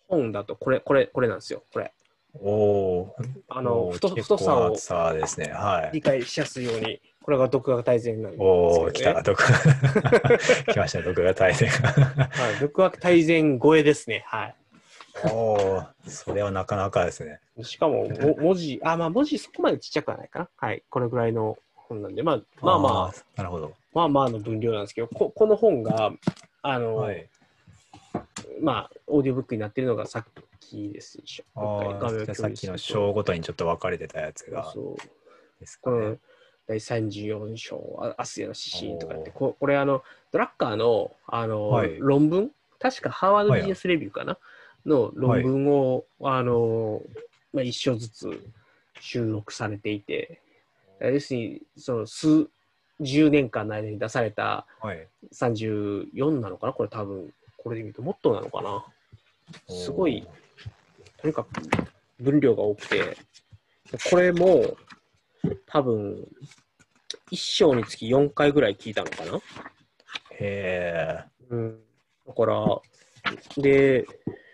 [SPEAKER 1] 本だとこれ、これ、これなんですよ。これ。
[SPEAKER 2] おお。
[SPEAKER 1] あの、太太さを
[SPEAKER 2] 厚さですね。はい。
[SPEAKER 1] 理解しやすいように、これが独学大全なんですけど、
[SPEAKER 2] おお、
[SPEAKER 1] ね。
[SPEAKER 2] 来た。毒 来ました、毒が大変。
[SPEAKER 1] はい、独学大全超えですね。はい。
[SPEAKER 2] おお、それはなかなかですね。
[SPEAKER 1] しかも、も文字、あ、まあ文字そこまでちっちゃくはないかな。はい。これぐらいの本なんで、まあまあまあ、
[SPEAKER 2] あ。なるほど。
[SPEAKER 1] まあまあの分量なんですけど、ここの本が、あの、
[SPEAKER 2] はい。
[SPEAKER 1] まあ、オーディオブックになってるのがさっきです
[SPEAKER 2] さっきの章ごとにちょっと分かれてたやつが。
[SPEAKER 1] そう。
[SPEAKER 2] ですかね。
[SPEAKER 1] 第34章、あ明日への指針とかって、ここれあの、ドラッカーのあの、
[SPEAKER 2] はい。
[SPEAKER 1] 論文、確かハーバード
[SPEAKER 2] はい
[SPEAKER 1] ビジネスレビューかな、の論文を、あの、まあ、一章ずつ収録されていて、要するに、その数、10年間の間に出された
[SPEAKER 2] はい。
[SPEAKER 1] 34なのかな？これ多分、これで見るともっとなのかな。すごいとにかく分量が多くて、これも多分、1章につき4回ぐらい聞いたのかな。
[SPEAKER 2] へえ。
[SPEAKER 1] うん。だから、で、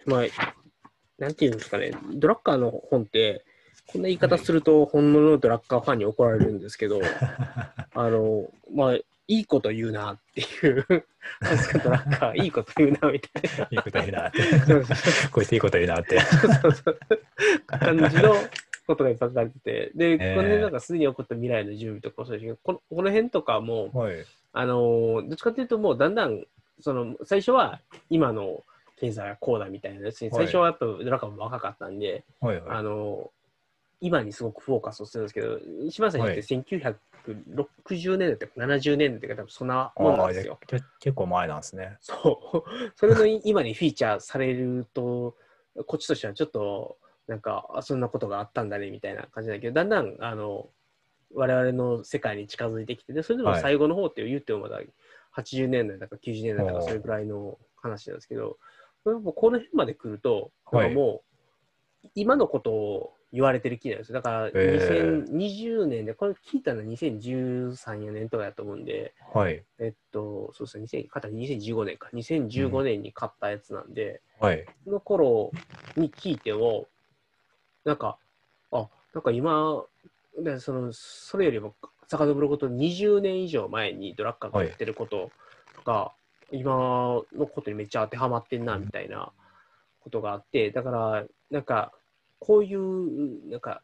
[SPEAKER 1] まあ、なんていうんですかね、ドラッカーの本って、こんな言い方すると本物のドラッカーファンに怒られるんですけど、あの、まあ、いいこと言うなっていう、なんか、なんか、いいこと言うなみたいな。
[SPEAKER 2] いいこと言うなって。
[SPEAKER 1] そうそう
[SPEAKER 2] こいついいこと言うなって。
[SPEAKER 1] そうそう感じのことが書かれてて、で、
[SPEAKER 2] えー
[SPEAKER 1] この辺なんかすでに起こった未来の準備とかもそうですけど、このこの辺とかも、
[SPEAKER 2] はい。
[SPEAKER 1] あのーどっちかというと、もうだんだん、その、最初は今の経済はこうだみたいなやつに、
[SPEAKER 2] はい
[SPEAKER 1] 最初はやっぱドラカも若かったんで、
[SPEAKER 2] はいはい。
[SPEAKER 1] あの今にすごくフォーカスをするんですけど、一番最初って1960年代とか70年代とか多分そんなもんなんですよ。
[SPEAKER 2] 結構前なんですね。
[SPEAKER 1] そう。それの今にフィーチャーされると、こっちとしてはちょっと、なんか、あそんなことがあったんだねみたいな感じだけど、だんだん、あの、我々の世界に近づいてきて、でそれでも
[SPEAKER 2] はい
[SPEAKER 1] 最後の方って言ってもまだ80年代だか90年代だかそれぐらいの話なんですけど、これもうこの辺まで来ると、
[SPEAKER 2] はい
[SPEAKER 1] もう、今のことを言われてる気なんですよ。だから、
[SPEAKER 2] え
[SPEAKER 1] 2020年で、これ聞いたのは2013、4年とかだと思うんで、
[SPEAKER 2] はい。
[SPEAKER 1] えっと、そうですね、2000買ったの2015年か、2015年に買ったやつなんで、
[SPEAKER 2] はい。
[SPEAKER 1] その頃に聞いても、なんか、あ、なんか今、でそのそれよりも遡ること20年以上前にドラッカーが言ってることが、今のことにめっちゃ当てはまってんなみたいなことがあって、だから、なんか、こういう、なんか、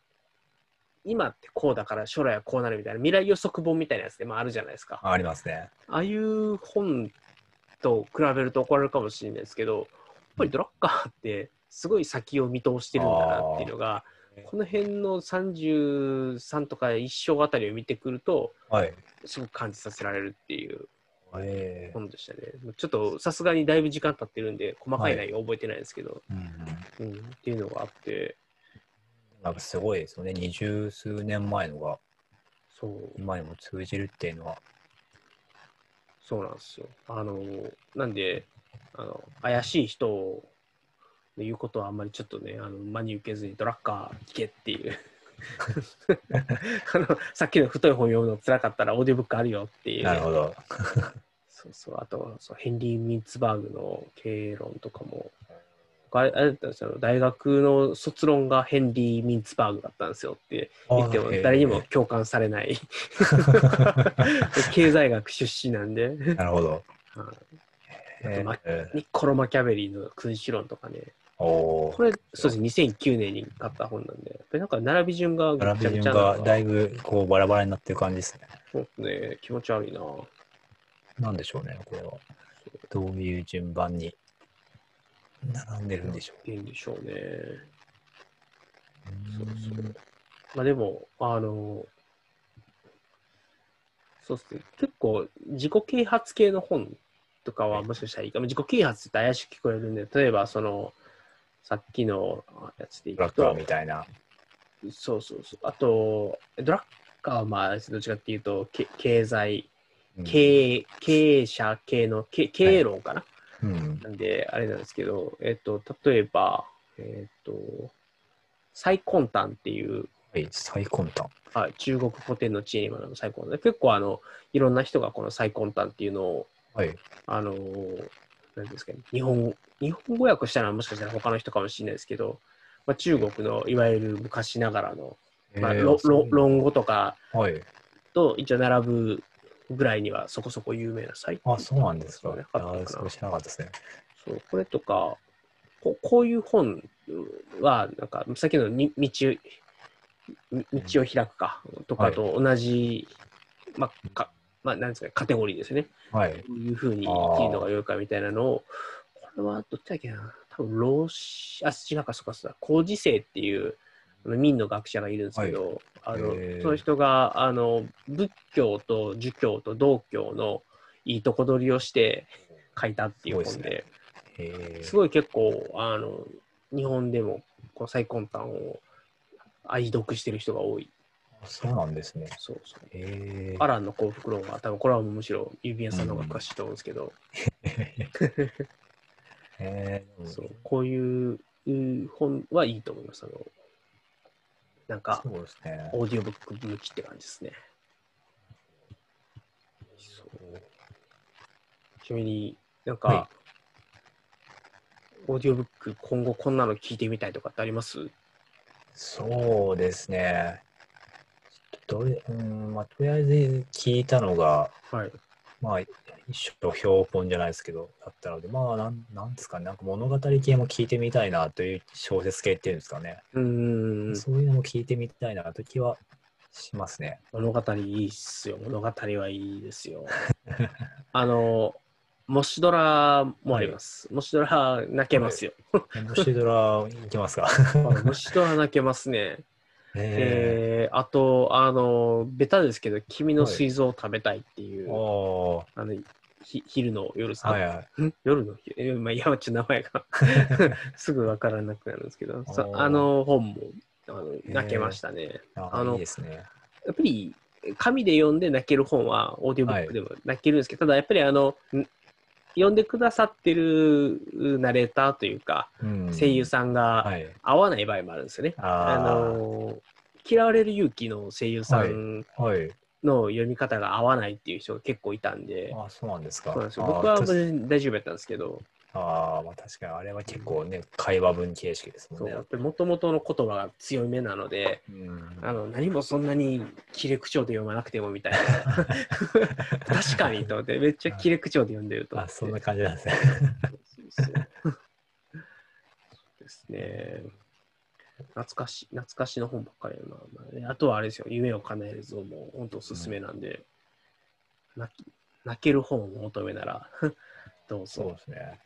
[SPEAKER 1] 今ってこうだから将来はこうなるみたいな未来予測本みたいなやつでもあるじゃないですか。
[SPEAKER 2] ありますね。
[SPEAKER 1] ああいう本と比べると怒られるかもしれないですけど、やっぱりドラッカーってすごい先を見通してるんだなっていうのが、この辺の33とか一章あたりを見てくると、
[SPEAKER 2] はい。
[SPEAKER 1] すごく感じさせられるっていう
[SPEAKER 2] えー
[SPEAKER 1] 本でしたね。ちょっとさすがにだいぶ時間経ってるんで、細かい内容覚えてないですけど、
[SPEAKER 2] うんうん
[SPEAKER 1] うん、っていうのがあって、
[SPEAKER 2] なんかすごいですよね。二十数年前のが
[SPEAKER 1] そう、
[SPEAKER 2] 今にも通じるっていうのは。
[SPEAKER 1] そうなんですよ。あの、なんで、あの怪しい人を言うことはあんまりちょっとね、あの真に受けずにドラッカー聞けっていう。あのさっきの太い本読むの辛かったらオーディオブックあるよっていう。
[SPEAKER 2] なるほど。
[SPEAKER 1] そうそう。あとそう、ヘンリー・ミンツバーグの経営論とかも。あれあれだったんですよ大学の卒論がヘンリー・ミンツバーグだったんですよって言っても誰にも共感されない。経済学出身なんで。
[SPEAKER 2] なるほど。
[SPEAKER 1] はいあとマ
[SPEAKER 2] えー
[SPEAKER 1] ニッコロ・マキャベリーの君主論とかね。これ、そうですね、2009年に買った本なんで、やっぱりなんか並び順がぐ
[SPEAKER 2] 並
[SPEAKER 1] ちゃ
[SPEAKER 2] び順が
[SPEAKER 1] ぐちゃなの
[SPEAKER 2] だいぶこうバラバラになってる感じですね。
[SPEAKER 1] そうですね、気持ち悪いな。
[SPEAKER 2] なんでしょうね、これは。どういう順番に並んでるんでしょ
[SPEAKER 1] いいんでしょうね。
[SPEAKER 2] う。
[SPEAKER 1] そうそう。まあでも、あの、そうですね、結構自己啓発系の本とかはもしかしたらいいかも。自己啓発って怪しく聞こえるんで、例えばその、さっきのやつでいくと
[SPEAKER 2] ブラッカーみ、たいな。
[SPEAKER 1] そうそうそう。あと、ドラッカーはまあ、どっちかっていうと、け経済、
[SPEAKER 2] うん
[SPEAKER 1] 経営経営者系の経経営論かな、
[SPEAKER 2] うん。
[SPEAKER 1] なんで、あれなんですけど、えっと、例えば、えっと、最根端っていう、
[SPEAKER 2] はい、最根端。
[SPEAKER 1] はい、中国古典の知恵に学ぶ最根端。結構あの、いろんな人がこの最根端っていうのを、
[SPEAKER 2] はい。
[SPEAKER 1] あのー、なんですかね、日本、日本語訳したのはもしかしたら他の人かもしれないですけど、まあ、中国のいわゆる昔ながらの、まあ、論語とか
[SPEAKER 2] はい。
[SPEAKER 1] と一応並ぶぐらいにはそこそこ有名な最
[SPEAKER 2] あ、そうなんですか。
[SPEAKER 1] そうね
[SPEAKER 2] いやーそれ知らなかったですね。
[SPEAKER 1] そうこれとかこ、こういう本は、なんか、さっきのに道み道を開くかとかと同じ、まあ、か、まあ、なんですか、カテゴリーですね。
[SPEAKER 2] はい。
[SPEAKER 1] どういうふうに生きるのが良いかみたいなのを、これはどっちだっけな、多分老子、あ、違うか、そうか、そうだ、孔子生っていう民の学者がいるんですけど、あの
[SPEAKER 2] へー
[SPEAKER 1] その人があの仏教と儒教と道教のいいとこ取りをして書いたっていう本で、
[SPEAKER 2] えー
[SPEAKER 1] すごい結構、あの日本でもこの最根端を愛読してる人が多い。
[SPEAKER 2] そうなんですね。
[SPEAKER 1] そうそう。
[SPEAKER 2] え
[SPEAKER 1] アランの幸福論は、多分これはむしろ指輪さんの方が詳しいと思うんですけど、
[SPEAKER 2] えー、
[SPEAKER 1] そうこういういう本はいいと思います。あのなんか
[SPEAKER 2] そ、うですね。
[SPEAKER 1] オーディオブック向きって感じですね。そうちなみになんか、
[SPEAKER 2] は
[SPEAKER 1] オーディオブック今後こんなの聞いてみたいとかってあります？
[SPEAKER 2] そうですね。どれ、うん、まあ、とりあえず聞いたのが、
[SPEAKER 1] はい。
[SPEAKER 2] まあ、一種標本じゃないですけど、だったので、まあ、なんなんですかね、なんか物語系も聞いてみたいなという小説系っていうんですかね。
[SPEAKER 1] うーん。
[SPEAKER 2] そういうのも聞いてみたいなと気はしますね。
[SPEAKER 1] 物語いいっすよ。物語はいいですよ。あの、もしドラもあります。もしドラ泣けますよ。
[SPEAKER 2] もしドラいきますか？
[SPEAKER 1] あ もしドラ泣けますね。
[SPEAKER 2] え
[SPEAKER 1] えー、あと、あの、ベタですけど、君の膵臓を食べたいっていう、
[SPEAKER 2] ー、お
[SPEAKER 1] あの、ひ昼の夜
[SPEAKER 2] ー
[SPEAKER 1] さ、
[SPEAKER 2] はいはい。
[SPEAKER 1] ん？夜の？日、えまあ、いや、ちょっと名前が すぐわからなくなるんですけど、さあの本もあの泣けましたね。
[SPEAKER 2] あ
[SPEAKER 1] あの
[SPEAKER 2] ね。
[SPEAKER 1] やっぱり紙で読んで泣ける本はオーディオブックでも泣けるんですけど、ただやっぱりあのん読んでくださってるナレーターというか、
[SPEAKER 2] うん
[SPEAKER 1] 声優さんが
[SPEAKER 2] はい。
[SPEAKER 1] 合わない場合もあるんですよね。あ
[SPEAKER 2] あ
[SPEAKER 1] の嫌われる勇気の声優さん
[SPEAKER 2] あ、はい。
[SPEAKER 1] の読み方が合わないっていう人が結構いたんで、
[SPEAKER 2] あそうなんですか。
[SPEAKER 1] そうなんですよ
[SPEAKER 2] あー
[SPEAKER 1] 僕は大丈夫やったんですけど、
[SPEAKER 2] あーまあ確かにあれは結構ね、会話文形式ですもんね
[SPEAKER 1] そうやっ。ぱり元々の言葉が強めなので、
[SPEAKER 2] うん
[SPEAKER 1] あの何もそんなに切れ口調で読まなくてもみたいな。確かにと思って、めっちゃ切れ口調で読んでると思
[SPEAKER 2] あ。そんな感じなんですね。
[SPEAKER 1] ですね。懐かしい、懐かしの本ばっかりやな。まあねあとはあれですよ、夢を叶えるぞも本当おすすめなんで、泣き泣ける本を求めなら どうぞ。
[SPEAKER 2] そうですね。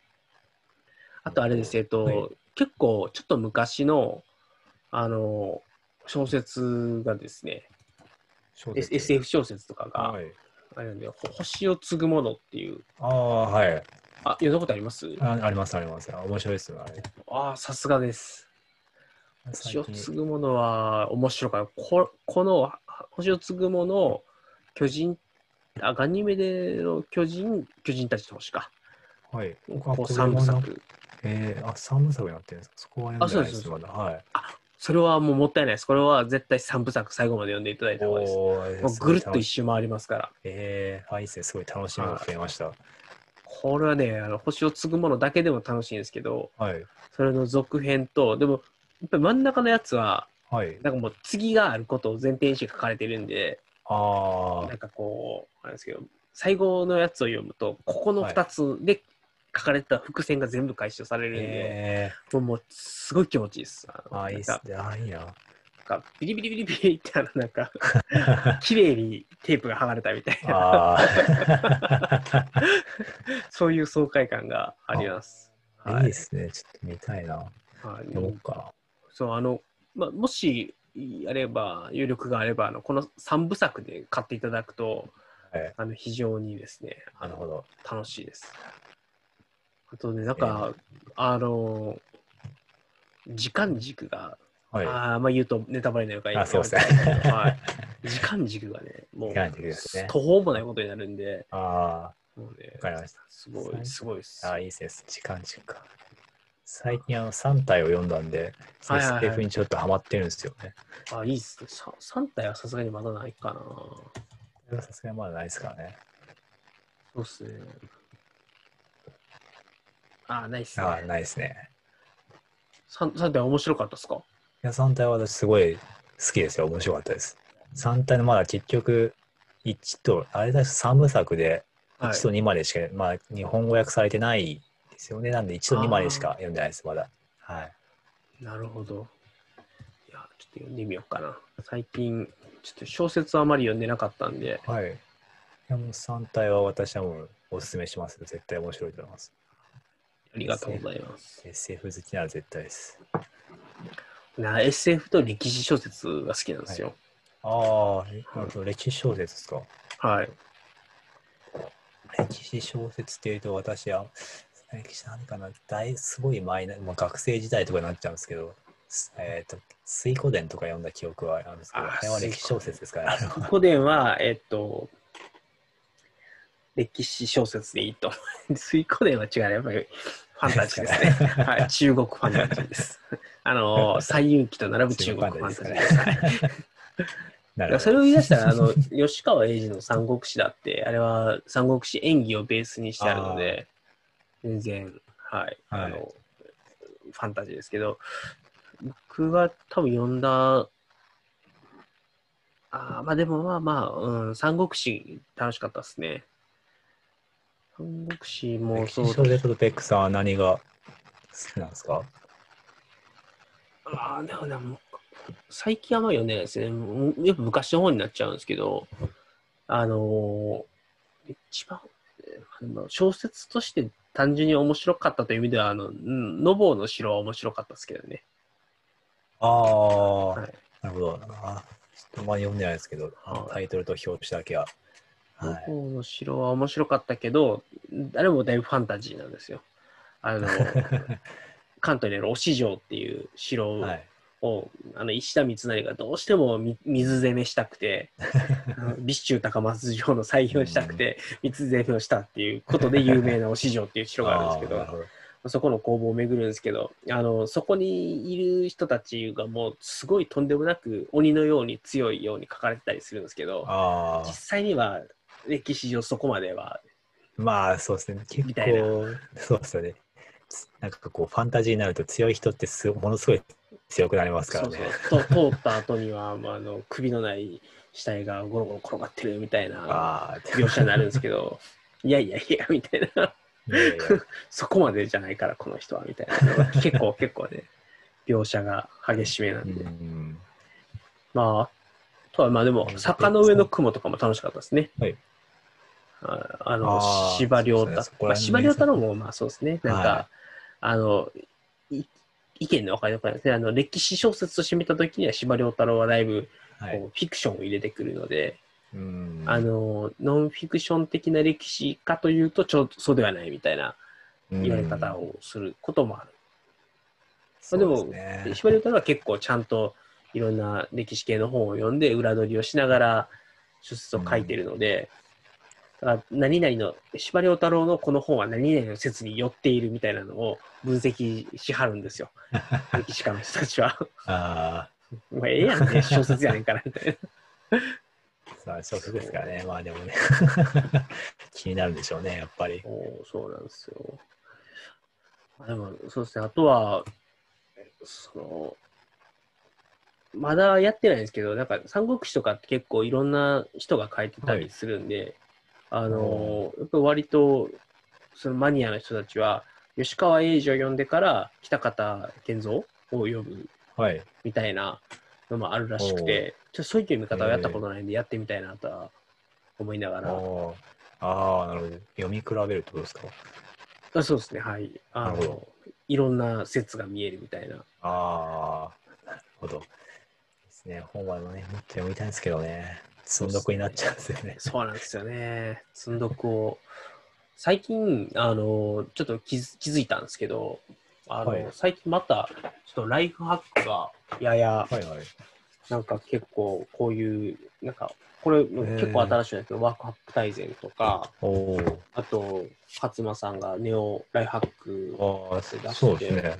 [SPEAKER 1] あとあれです、えっと、
[SPEAKER 2] はい
[SPEAKER 1] 結構ちょっと昔の、あの、小説がですね、SF 小説とかが、
[SPEAKER 2] はい。
[SPEAKER 1] あれなんで、ほ星を継ぐものっていう、
[SPEAKER 2] ああ、はい。
[SPEAKER 1] あ、読んだことあります？
[SPEAKER 2] ああります、あります。面白いですよ、あれ。
[SPEAKER 1] ああ、さすがです。星を継ぐものは面白かった。ここの星を継ぐもの、巨人、あ、ガニメデの巨人、巨人たちの星か。
[SPEAKER 2] はい。
[SPEAKER 1] こう三部作。
[SPEAKER 2] えー、あ、三部作になってるんですか？そこは読んでないです、まだ。はい。
[SPEAKER 1] それはもうもったいないです。これは絶対三部作最後まで読んでいただいた方がいいです。
[SPEAKER 2] おー
[SPEAKER 1] もうぐるっと一
[SPEAKER 2] す
[SPEAKER 1] 周回りますから。
[SPEAKER 2] えー、あ、いいですね。すごい楽しみが増えました。
[SPEAKER 1] これはね、あの星を継ぐものだけでも楽しいんですけど、
[SPEAKER 2] はい。
[SPEAKER 1] それの続編と、でも、やっぱり真ん中のやつは、
[SPEAKER 2] はい。
[SPEAKER 1] なんかもう次があることを前提にして書かれてるんで、
[SPEAKER 2] あ
[SPEAKER 1] なんかこう、あれですけど、最後のやつを読むと、ここの2つで書かれた伏線が全部回収され
[SPEAKER 2] あ。
[SPEAKER 1] るんで、
[SPEAKER 2] え
[SPEAKER 1] もうもうすごい気持ちいいです。あ
[SPEAKER 2] ー、あ、いいっすね。あ、いいな。
[SPEAKER 1] かビリビリビリビリってあのなんか、綺麗にテープが剥がれたみたいな、
[SPEAKER 2] ああ。
[SPEAKER 1] そういう爽快感があります。
[SPEAKER 2] いいですね。ちょっと見たいな。
[SPEAKER 1] はい
[SPEAKER 2] 読もうか
[SPEAKER 1] そう、あの、まあ、もし、あれば、有力があれば、あのこの3部作で買っていただくと、
[SPEAKER 2] はい
[SPEAKER 1] あの非常にですね、あの
[SPEAKER 2] なるほど。
[SPEAKER 1] 楽しいです。あとね、なんか、あの、時間軸が、
[SPEAKER 2] はい。
[SPEAKER 1] ああ、まあ言うとネタバレになるから
[SPEAKER 2] あそうですね
[SPEAKER 1] はい。時間軸がね、もう、
[SPEAKER 2] ね
[SPEAKER 1] 途方もないことになるんで、
[SPEAKER 2] あ
[SPEAKER 1] もうね
[SPEAKER 2] わかりました
[SPEAKER 1] すごい、すごいです
[SPEAKER 2] あ、。あいいです。時間軸か。最近あの3体を読んだんで、
[SPEAKER 1] はいはいはい
[SPEAKER 2] SF にちょっとハマってるんですよね。
[SPEAKER 1] あ、いいっすね。さ3体はさすがにまだないかな。
[SPEAKER 2] さすがにまだないですからね。
[SPEAKER 1] そうっすね。あ、ないっす
[SPEAKER 2] ああ、
[SPEAKER 1] ね。
[SPEAKER 2] ないですね。
[SPEAKER 1] 3, 3体は面白かったっすか？
[SPEAKER 2] いや、3体は私すごい好きですよ。面白かったです。3体のまだ結局、1と、あれだ3部作で
[SPEAKER 1] はい
[SPEAKER 2] 1と2までしか、まあ日本語訳されてないですよね。なんで1と2までしか読んでないです、まだ。はい。
[SPEAKER 1] なるほど。いや、ちょっと読んでみようかな。最近、ちょっと小説はあまり読んでなかったんで、
[SPEAKER 2] はい。いやもう3体は私はもうおすすめします。絶対面白いと思います。
[SPEAKER 1] ありがとうございます。
[SPEAKER 2] SF 好きなら絶対です。
[SPEAKER 1] な SF と歴史小説が好きなんですよ。
[SPEAKER 2] ああ、なるほど歴史小説ですか？
[SPEAKER 1] はい。
[SPEAKER 2] 歴史小説っていうと私は歴史何かな大すごい前な、まあ、学生時代とかになっちゃうんですけど、すえっ、と水古伝とか読んだ記憶はあるんですけど
[SPEAKER 1] あ
[SPEAKER 2] あれは歴史小説ですからあれは
[SPEAKER 1] 古典は、えっと、歴史小説でいいと。水古典は違うね。やっぱりファンタジーですね。はい。中国ファンタジーです。あの、西遊記と並ぶ中国ファンタジーです。それを言い出したら、あの、吉川英治の三国志だって、あれは三国志演技をベースにしてあるので、全然、はい、あ
[SPEAKER 2] はい
[SPEAKER 1] の、ファンタジーですけど、僕が多分読んだああ、まあでもまあまあ、うん、三国志楽しかったですね。三国志も
[SPEAKER 2] 歴
[SPEAKER 1] そう
[SPEAKER 2] 史書でちょっとベックさんは何が好きなんですか？
[SPEAKER 1] ああ、でもね、もう最近あんま読んでないですね。やっぱ昔の方になっちゃうんですけど、あのー一番、小説として単純に面白かったという意味では、あの、うんノボーの城は面白かったですけどね。
[SPEAKER 2] ああ、
[SPEAKER 1] はい
[SPEAKER 2] なるほど。あちょっとまだ読んでないですけど、タイトルと表紙だけは。
[SPEAKER 1] ノ
[SPEAKER 2] はい、
[SPEAKER 1] ボーの城は面白かったけど、あれもだいぶファンタジーなんですよ。あの、関東にある忍城っていう城を、
[SPEAKER 2] はい。
[SPEAKER 1] をあの石田三成がどうしてもみ水攻めしたくて 備中高松城の再現をしたくて水攻めをしたっていうことで有名な忍城っていう城があるんですけどそこの工房を巡るんですけどあのそこにいる人たちがもうすごいとんでもなく鬼のように強いように書かれてたりするんですけど
[SPEAKER 2] あ
[SPEAKER 1] 実際には歴史上そこまでは
[SPEAKER 2] ーまあそうですね。結構、そうですよね。なんかこう、ファンタジーになると強い人ってすものすごい強くなりますからね。
[SPEAKER 1] そうそうと通った後には、まあ、あの首のない死体がゴロゴロ転がってるみたいな描写になるんですけど、いやいやいや、みたいな、
[SPEAKER 2] いやいや
[SPEAKER 1] そこまでじゃないから、この人は、みたいな。結構、結構ね、描写が激しめなん
[SPEAKER 2] う
[SPEAKER 1] で。
[SPEAKER 2] ん。
[SPEAKER 1] まあ、あとは、まあでも、坂の上の雲とかも楽しかったですね。
[SPEAKER 2] はい。
[SPEAKER 1] ああの、司馬遼太。ま司馬遼太郎も、まあそうですね。なんか、
[SPEAKER 2] はい。
[SPEAKER 1] あの、い意見の分かりよくないですね。あの、歴史小説として見たときには、司馬遼太郎はだいぶ、フィクションを入れてくるので、
[SPEAKER 2] うん。
[SPEAKER 1] あの、ノンフィクション的な歴史かというと、ちょっとそうではないみたいな言われ方をすることもある。
[SPEAKER 2] そう
[SPEAKER 1] でも司馬遼太郎は結構ちゃんといろんな歴史系の本を読んで裏取りをしながら小説を書いてるので、だから何々の司馬遼太郎のこの本は何々の説に寄っているみたいなのを分析しはるんですよ 歴史家の人たちは。
[SPEAKER 2] あ
[SPEAKER 1] もうええやんね小説やねんからみたいな。
[SPEAKER 2] あ、そう小説ですからね。まあでもね、気になるんでしょうね、やっぱり。
[SPEAKER 1] おそうなんですよ。あでもそうですねあとはそのまだやってないんですけど、なんか三国志とかって結構いろんな人が書いてたりするんで、あの、やっぱり割とそのマニアの人たちは、吉川英治を読んでから北方健三を読む
[SPEAKER 2] はい。
[SPEAKER 1] みたいなのもあるらしくて、ちょっとそういう読み方をやったことないんで、やってみたいなとは思いながら、
[SPEAKER 2] ああ、なるほど。読み比べるってことですか？
[SPEAKER 1] あそうですね、はい。あのいろんな説が見えるみたいな。
[SPEAKER 2] ああ、なるほど。ですね。本はね、もっと読みたいんですけどね。積んどくになっちゃうんですよね。
[SPEAKER 1] そうなんですよね。積んどくを。最近、あの、ちょっと気づ気づいたんですけど、あの、
[SPEAKER 2] はい
[SPEAKER 1] 最近また、ちょっとライフハックが、やや、
[SPEAKER 2] はいはい。
[SPEAKER 1] なんか結構こういう、なんか、これ結構新しいんですけど、ワークハック大全とか。あと、勝間さんがネオライフハック
[SPEAKER 2] ああ、
[SPEAKER 1] 出して
[SPEAKER 2] そうですね。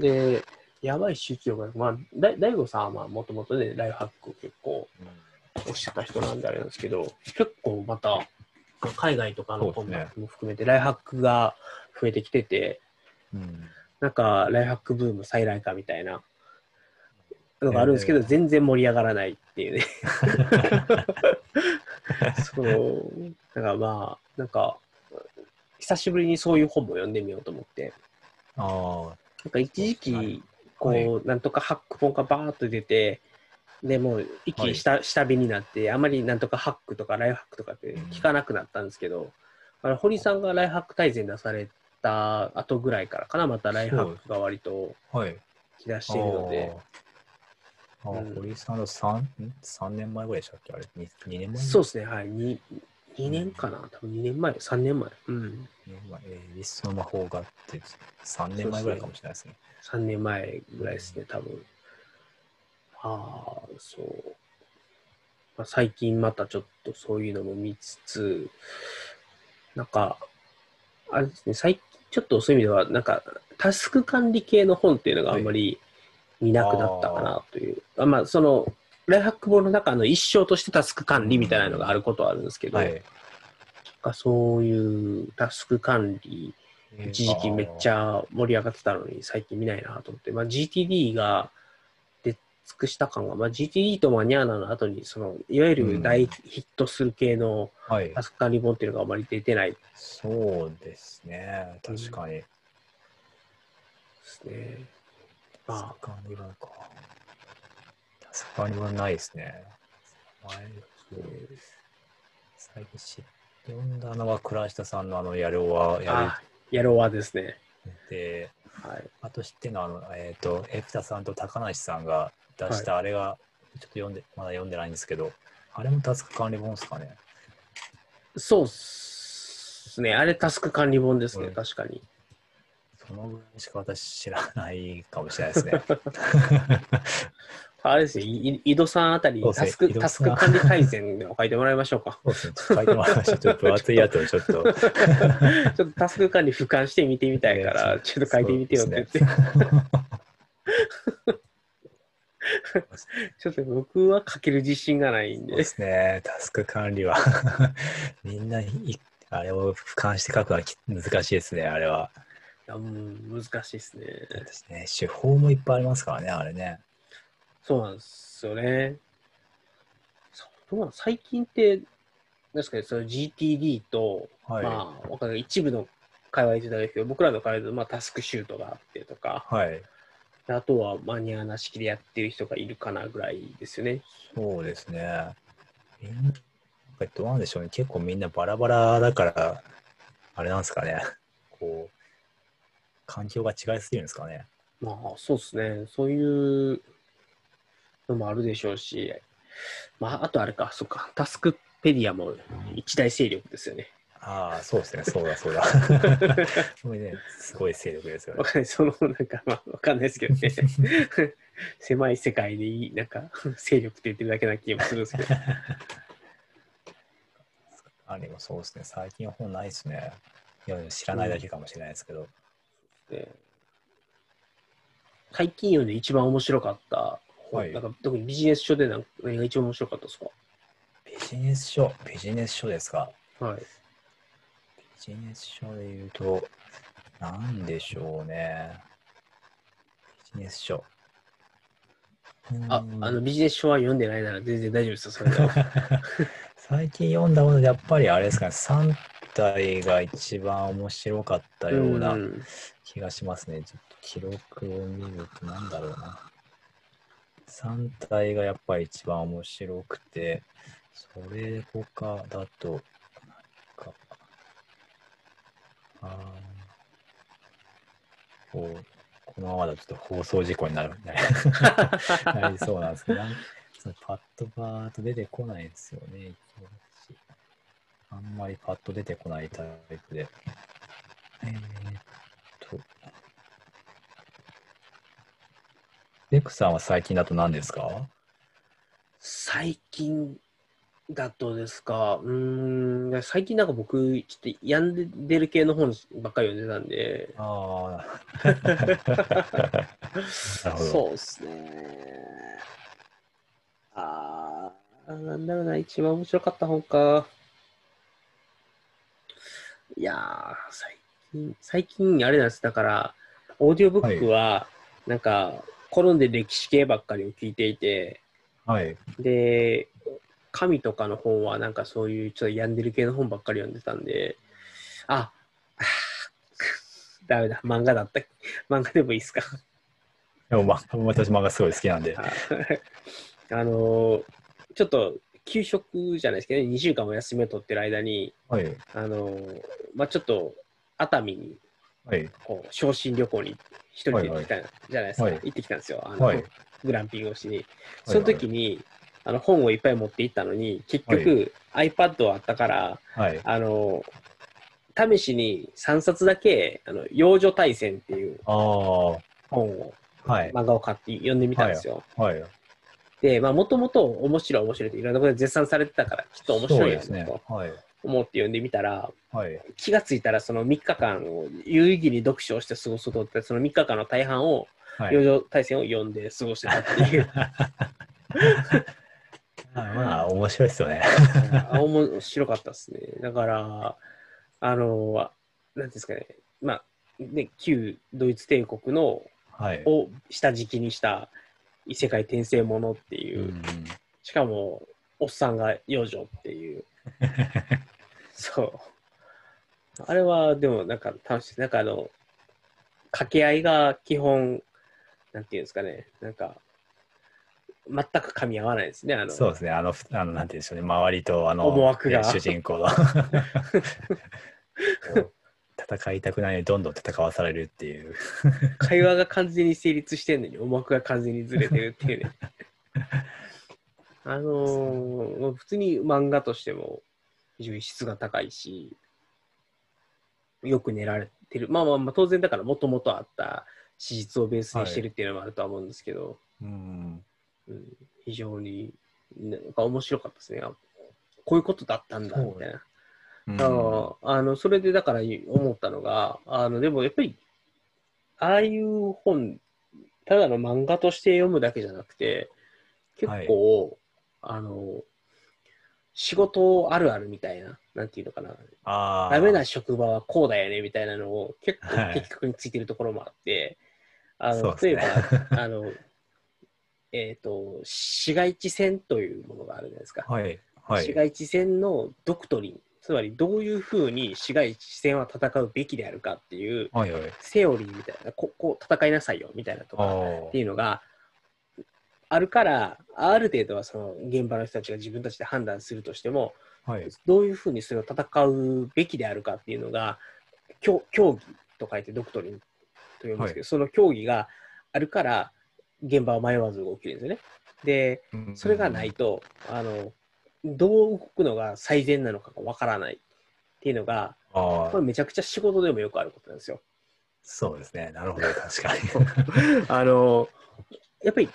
[SPEAKER 1] で、やばい集中力が、まあ、だ大悟さんはまあもともとね、ライフハックを結構推してた人なんであれなんですけど、結構また、海外とかの本
[SPEAKER 2] そうですね。
[SPEAKER 1] も含めて、ライフハックが増えてきてて、
[SPEAKER 2] うん。
[SPEAKER 1] なんか、ライフハックブーム再来かみたいなのがあるんですけど、
[SPEAKER 2] えー。
[SPEAKER 1] 全然盛り上がらないっていうね。そう、なんかまあ、なんか、久しぶりにそういう本も読んでみようと思って、
[SPEAKER 2] あ
[SPEAKER 1] なんか一時
[SPEAKER 2] はい
[SPEAKER 1] 期、こう、
[SPEAKER 2] はい
[SPEAKER 1] なんとかハック本がバーッと出て、でもう一気に下,、下火になって、あまりなんとかハックとかライフハックとかって聞かなくなったんですけど、あの堀さんがライフハック大全出された後ぐらいからかな、またライフハックが割と。来だしているので、
[SPEAKER 2] あ堀井さんの 3, 三年前ぐらいでしたっけ？あれ？2, 2年前？
[SPEAKER 1] そうですね、はい、2, 2年かな、多分2年前、3年前、うん、
[SPEAKER 2] 2年前、えー、リストの魔法があって3年前ぐらいかもしれないですね。
[SPEAKER 1] 3年前ぐらいですね、多分。ああ、そう。まあ、最近またちょっとそういうのも見つつ、なんか、あれですね、最近ちょっとそういう意味では、なんか、タスク管理系の本っていうのがあんまり見なくなったかなという。あまあ、その、ライフハック本の中の一章としてタスク管理みたいなのがあることはあるんですけど、
[SPEAKER 2] はい。
[SPEAKER 1] そういうタスク管理、一時期めっち
[SPEAKER 2] ゃ。
[SPEAKER 1] ゃ盛り上がってたのに最近見ないなと思って、まあ、GTD が出尽くした感が、まあ、GTD とマニアーナの後に、その、いわゆる大ヒットする系の
[SPEAKER 2] はい
[SPEAKER 1] タ。スク管理本っていうのがあまり出てないで
[SPEAKER 2] そうですね。確かに。
[SPEAKER 1] すね。まあ、
[SPEAKER 2] タスク管理本か。タスク管理本ないですね。前最近知読んだのは倉下さんのあのやるはや
[SPEAKER 1] あ、やろうはですね。
[SPEAKER 2] るで、
[SPEAKER 1] はい。
[SPEAKER 2] あと知ってるのはあの、えっ、と、エプタさんと高梨さんが出したあれが、ちょっと読んで、まだ読んでないんですけど、あれもタスク管理本ですかね。
[SPEAKER 1] そうっすね。あれタスク管理本ですね、
[SPEAKER 2] うん
[SPEAKER 1] 確かに。
[SPEAKER 2] そのぐらいしか私知らないかもしれないですね。
[SPEAKER 1] あれですよ、い井戸さんあたりタスク、タスク管理改善を書いてもらいましょうか。
[SPEAKER 2] そうですね。ちょっと書いてもらいましょう。ちょっと分厚いやつをちょっと。
[SPEAKER 1] ちょっとタスク管理俯瞰して見てみたいから、ちょっと書いてみてよって言って。ちょっと僕は書ける自信がないんで
[SPEAKER 2] そうで。すね。タスク管理は みんないあれを俯瞰して書くのはき難しいですね、あれは。
[SPEAKER 1] うん、難しいですね。
[SPEAKER 2] ですね。手法もいっぱいありますからね、あれね。
[SPEAKER 1] そうなんですよね。最近って、なんですかね、その GTD と、
[SPEAKER 2] はい。
[SPEAKER 1] まあ、一部の会話言ってたんですけど、僕らの会話で、まあ、タスクシュートがあってとか、
[SPEAKER 2] はい。
[SPEAKER 1] あとはマニアな式でやってる人がいるかなぐらいですよね。
[SPEAKER 2] そうですね。みんな、どうなんでしょうね。結構みんなバラバラだから、あれなんですかね。こう、環境が違いすぎるんですかね。
[SPEAKER 1] まあ、そうですね。そういうのもあるでしょうし、まあ、あとあれか、そっか、タスクペディアも一大勢力ですよね。
[SPEAKER 2] ああ、そうですね。そうだ、そうだ。それね、すごい勢力ですよね
[SPEAKER 1] わ。かんない、その、なんか、まあ、わかんないですけどね。狭い世界でいい、なんか、勢力って言ってるだけな気もするんですけど。
[SPEAKER 2] あれもそうですね。最近本ないですね。いや、知らないだけかもしれないですけど。
[SPEAKER 1] で最近読んで一番面白かった本、
[SPEAKER 2] はい
[SPEAKER 1] なんか特にビジネス書で何何が一番面白かったですか？
[SPEAKER 2] ビジネス書、ビジネス書ですか。
[SPEAKER 1] はい。
[SPEAKER 2] ビジネス書で言うと、なんでしょうね。ビジネス書。
[SPEAKER 1] あ
[SPEAKER 2] う、ん
[SPEAKER 1] あの、ビジネス書は読んでないなら全然大丈夫ですよ、それでは。
[SPEAKER 2] 最近読んだもので、やっぱりあれですかね、3体が一番面白かったような
[SPEAKER 1] うん
[SPEAKER 2] 気がしますね。ちょっと記録を見ると、なんだろうな。3体がやっぱり一番面白くて、それ他だと、なんか、あーこう、このままだとちょっと放送事故になる なりそうなんですけど、そのパッとバーっと出てこないんですよね。あんまりパッと出てこないタイプで。えーっと。レクさんは最近だと何ですか？
[SPEAKER 1] 最近だとですか、うーん、最近なんか僕、ちょっと病んでる系の本ばっかり読んでたんで、
[SPEAKER 2] ああ。
[SPEAKER 1] そうですね。ああ、なんだろうな、一番面白かった本か。いやー、最近、最近、あれなんです。だから、オーディオブックは、なんか、転んで歴史系ばっかりを聞いていて、
[SPEAKER 2] はい。
[SPEAKER 1] で、神とかの本は、なんかそういうちょっと病んでる系の本ばっかり読んでたんで、あ、あ ーダメだ、漫画だった。漫画でもいいですか？
[SPEAKER 2] でも、ま、私漫画すごい好きなんで。
[SPEAKER 1] あ あのーちょっと休職じゃないですけどね、2週間お休みを取ってる間に、
[SPEAKER 2] はい。
[SPEAKER 1] あのーまあ、ちょっと熱海に
[SPEAKER 2] はい。
[SPEAKER 1] こう昇進旅行に一人で行ってきたじゃないですか、
[SPEAKER 2] はい
[SPEAKER 1] 行ってきたんですよ、あの
[SPEAKER 2] はい
[SPEAKER 1] グランピングをしに。その時に、あの本をいっぱい持って行ったのに、結
[SPEAKER 2] は
[SPEAKER 1] 局、iPad あったから、
[SPEAKER 2] はい。
[SPEAKER 1] あの試しに3冊だけ、あの幼女大戦っていう。本を、
[SPEAKER 2] はい。
[SPEAKER 1] 漫画を買って読んでみたんですよ。
[SPEAKER 2] はい。
[SPEAKER 1] で、まあ、もともと面白い面白いっていろんなことで絶賛されてたから、きっと面白い
[SPEAKER 2] ですね
[SPEAKER 1] つと。
[SPEAKER 2] はい。
[SPEAKER 1] 思って読んでみたら、
[SPEAKER 2] はい。
[SPEAKER 1] 気がついたらその3日間を有意義に読書をして過ごそうとって、その3日間の大半を、
[SPEAKER 2] はい。
[SPEAKER 1] 幼女大戦を読んで過ごしてたっていう、
[SPEAKER 2] まあ、面白いですよね。
[SPEAKER 1] あ面白かったですね。だから、あの、なんていうんですかね、まあ、ね、旧ドイツ帝国の
[SPEAKER 2] はい。
[SPEAKER 1] を下敷きにした異世界転生ものっていうう、
[SPEAKER 2] ん
[SPEAKER 1] しかも、おっさんが幼女っていう、そう。あれは、でもなんか楽しい。なんかあの、掛け合いが基本、なんていうんですかね、なんか、全く噛み合わないですね。あの
[SPEAKER 2] そうですね、あの、ふあのなんて言うんでしょうね、周りとあの
[SPEAKER 1] 思惑が
[SPEAKER 2] ね主人公の 戦いたくないのにどんどん戦わされるっていう。
[SPEAKER 1] 会話が完全に成立してんのに、思惑が完全にずれてるっていうね。あのー普通に漫画としても非常に質が高いし、よく練られてる。まあまあまあ、当然だからもともとあった史実をベースにしてるっていうのもあるとは思うんですけど、
[SPEAKER 2] うん、
[SPEAKER 1] うん、非常になんか面白かったですね。あこういうことだったんだ、みたいな。
[SPEAKER 2] うん。
[SPEAKER 1] あのあのそれでだから思ったのが、あのでもやっぱり、ああいう本、ただの漫画として読むだけじゃなくて、結構、あの、仕事あるあるみたいな、なんていうのかな、ダメな職場はこうだよねみたいなのを結構
[SPEAKER 2] はい。
[SPEAKER 1] 的確についてるところもあって、あの
[SPEAKER 2] そうですね。
[SPEAKER 1] 例えば、あの、えっ、と、市街地戦というものがあるじゃないですか。
[SPEAKER 2] はい、はい。
[SPEAKER 1] 市街地戦のドクトリン、つまりどういうふうに市街地戦は戦うべきであるかっていう
[SPEAKER 2] はい、はい。
[SPEAKER 1] セオリーみたいな、ここう戦いなさいよみたいなとかっていうのがあるから、ある程度はその現場の人たちが自分たちで判断するとしても、
[SPEAKER 2] はい。
[SPEAKER 1] どういうふうにそれを戦うべきであるかっていうのが、競競技と書いてドクトリンと読むんですけど、その競技があるから、現場は迷わず動けるんですよね。で、それがないと、あの、どう動くのが最善なのかがわからないっていうのが、これめちゃくちゃ仕事でもよくあることなんですよ。
[SPEAKER 2] そうですね。なるほど、確かに。
[SPEAKER 1] あの、やっぱり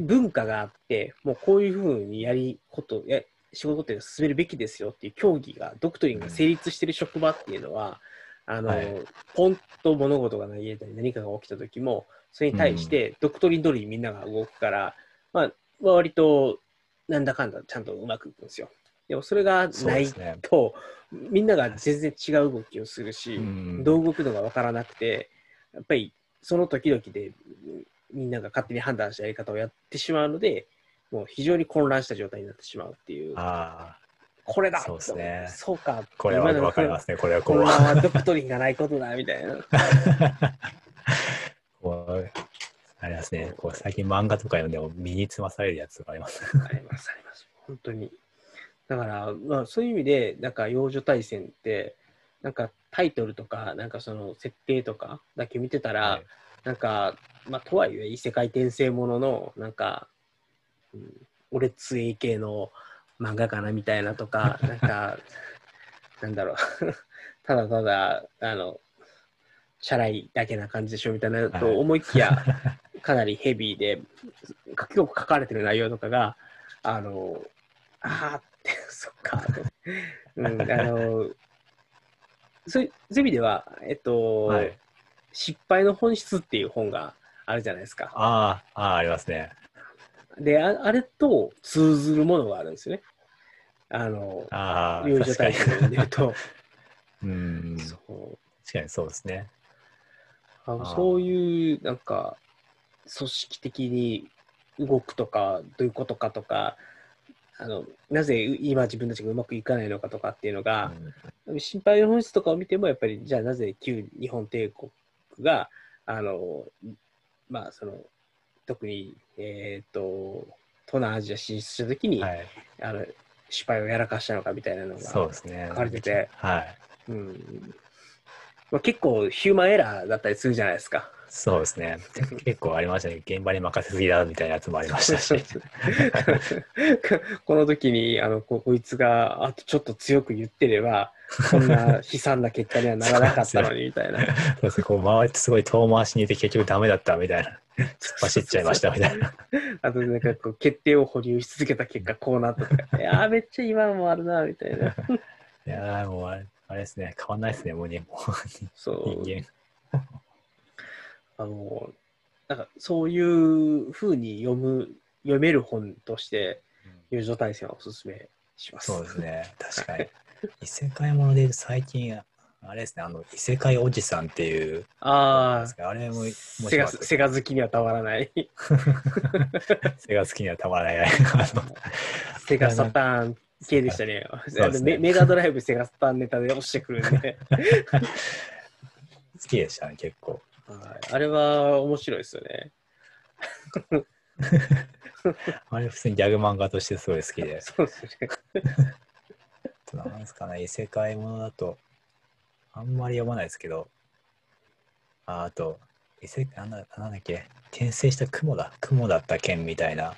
[SPEAKER 1] 文化があって、もうこういうふうにやりこと、や仕事って進めるべきですよっていう競技が、ドクトリンが成立してる職場っていうのは、あの、
[SPEAKER 2] はい
[SPEAKER 1] ポンと物事が投げたり何かが起きた時も、それに対してドクトリン通りにみんなが動くから、まあ、割となんだかんだちゃんとうまくいくんですよ。でもそれがない
[SPEAKER 2] そうですね。
[SPEAKER 1] と、みんなが全然違う動きをするし、
[SPEAKER 2] うん
[SPEAKER 1] どう動くのが分からなくて、やっぱりその時々でうんみんなが勝手に判断したやり方をやってしまうので、もう非常に混乱した状態になってしまうっていう、
[SPEAKER 2] ああ、
[SPEAKER 1] これだ
[SPEAKER 2] そうですね
[SPEAKER 1] そうか、
[SPEAKER 2] これは
[SPEAKER 1] 今の
[SPEAKER 2] わかりますね。これはこう。
[SPEAKER 1] これはドクトリンがないことだみたいな。
[SPEAKER 2] こうありますね。こう最近漫画とか読んでも身につまされるやつがあります。
[SPEAKER 1] あります、あります。本当に。だから、まあ、そういう意味で、なんか、幼女対戦って、なんか、タイトルとか、なんかその設定とかだけ見てたら、
[SPEAKER 2] はい
[SPEAKER 1] なんか、まあ、とはいえ、異世界転生ものの、なんか、うん、俺つえ系の漫画かなみたいなとか、なんか、なんだろう、ただただ、あの、チャラいだけな感じでしょみたいなと思いきや、かなりヘビーで、か結構書かれてる内容とかが、あの、あーって、そっか、うん、あの、そういう意味では、えっと、
[SPEAKER 2] はい。
[SPEAKER 1] 失敗の本質っていう本があるじゃないですか。
[SPEAKER 2] ああ、ああ、ありますね。
[SPEAKER 1] で、ああれと通ずるものがあるんですよね。あの、
[SPEAKER 2] ああ、
[SPEAKER 1] 幼女
[SPEAKER 2] 確かに
[SPEAKER 1] 対戦で言うと、
[SPEAKER 2] うん。
[SPEAKER 1] そう
[SPEAKER 2] 確かにそうですね。
[SPEAKER 1] あのそういう、なんか、組織的に動くとか、どういうことかとか、あのなぜ今自分たちがうまくいかないのかとかっていうのが、心配の本質とかを見ても、やっぱり、じゃあなぜ旧日本帝国が、あの、まあ、その、特に、えっ、と、東南アジア進出したときに、
[SPEAKER 2] はい。
[SPEAKER 1] あの、失敗をやらかしたのかみたいなのが、
[SPEAKER 2] そうですね。
[SPEAKER 1] 書かれてて
[SPEAKER 2] はい。
[SPEAKER 1] うんまあ、結構ヒューマンエラーだったりするじゃないですか。
[SPEAKER 2] そうですね。結構ありましたね。現場に任せすぎだみたいなやつもありましたし。
[SPEAKER 1] この時にあのここいつがあとちょっと強く言ってればこんな悲惨な結果にはならなかったのにみたいな。
[SPEAKER 2] そうですね。こう周りってすごい遠回しにいて結局ダメだったみたいな。突っ走っちゃいましたみたいな。
[SPEAKER 1] あとなんかこう決定を保留し続けた結果こうなったとか、いやーめっちゃ今のもあるなみたいな。
[SPEAKER 2] いやーもうあれあれですね。変わんないですね。もうね。もう
[SPEAKER 1] そう
[SPEAKER 2] 人間。
[SPEAKER 1] あのなんかそういうふうに読む読める本として友情対戦はおすすめします。
[SPEAKER 2] そうですね。確かに。異世界もので最近あれですね、あの、異世界おじさんっていう、
[SPEAKER 1] ああ、
[SPEAKER 2] あれも面
[SPEAKER 1] セガセガ好きにはたまらない。
[SPEAKER 2] セガ好きにはたまらない。
[SPEAKER 1] セガサターン系でしたね。
[SPEAKER 2] そうですね
[SPEAKER 1] メメガドライブセガサターンネタで押してくるんで。
[SPEAKER 2] 好きでしたね、結構。
[SPEAKER 1] はいあれは面白いですよね。
[SPEAKER 2] あれ普通にギャグ漫画としてすごい好きで。
[SPEAKER 1] そうですね。
[SPEAKER 2] なんですかね、異世界ものだと、あんまり読まないですけど、ああと、異世界、なんだなんだっけ、転生した雲だ、雲だった剣みたいな、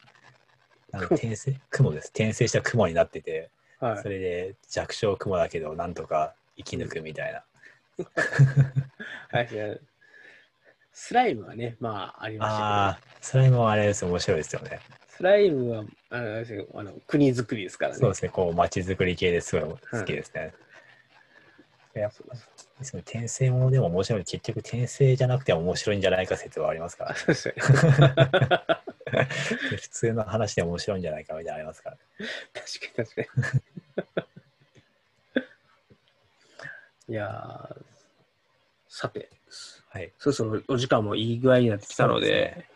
[SPEAKER 2] なんか転生、雲です。転生した雲になってて、
[SPEAKER 1] はい
[SPEAKER 2] そ。れで弱小雲だけど、なんとか生き抜くみたいな。
[SPEAKER 1] はい、いやスライムはね、まあありました
[SPEAKER 2] ああ、それもあれです、面白いですよね。
[SPEAKER 1] スライムはあのあの国づくりですからね。
[SPEAKER 2] そうですね、こう、街づくり系ですごい好きですね。やっぱその転生ものでも面白い結局転生じゃなくても面白いんじゃないか説はありますから、
[SPEAKER 1] ね。
[SPEAKER 2] 普通の話で面白いんじゃないかみたいなのありますから、
[SPEAKER 1] 確かに確かに。いやーさて、
[SPEAKER 2] はい。
[SPEAKER 1] そろそろお時間もいい具合になってきたので、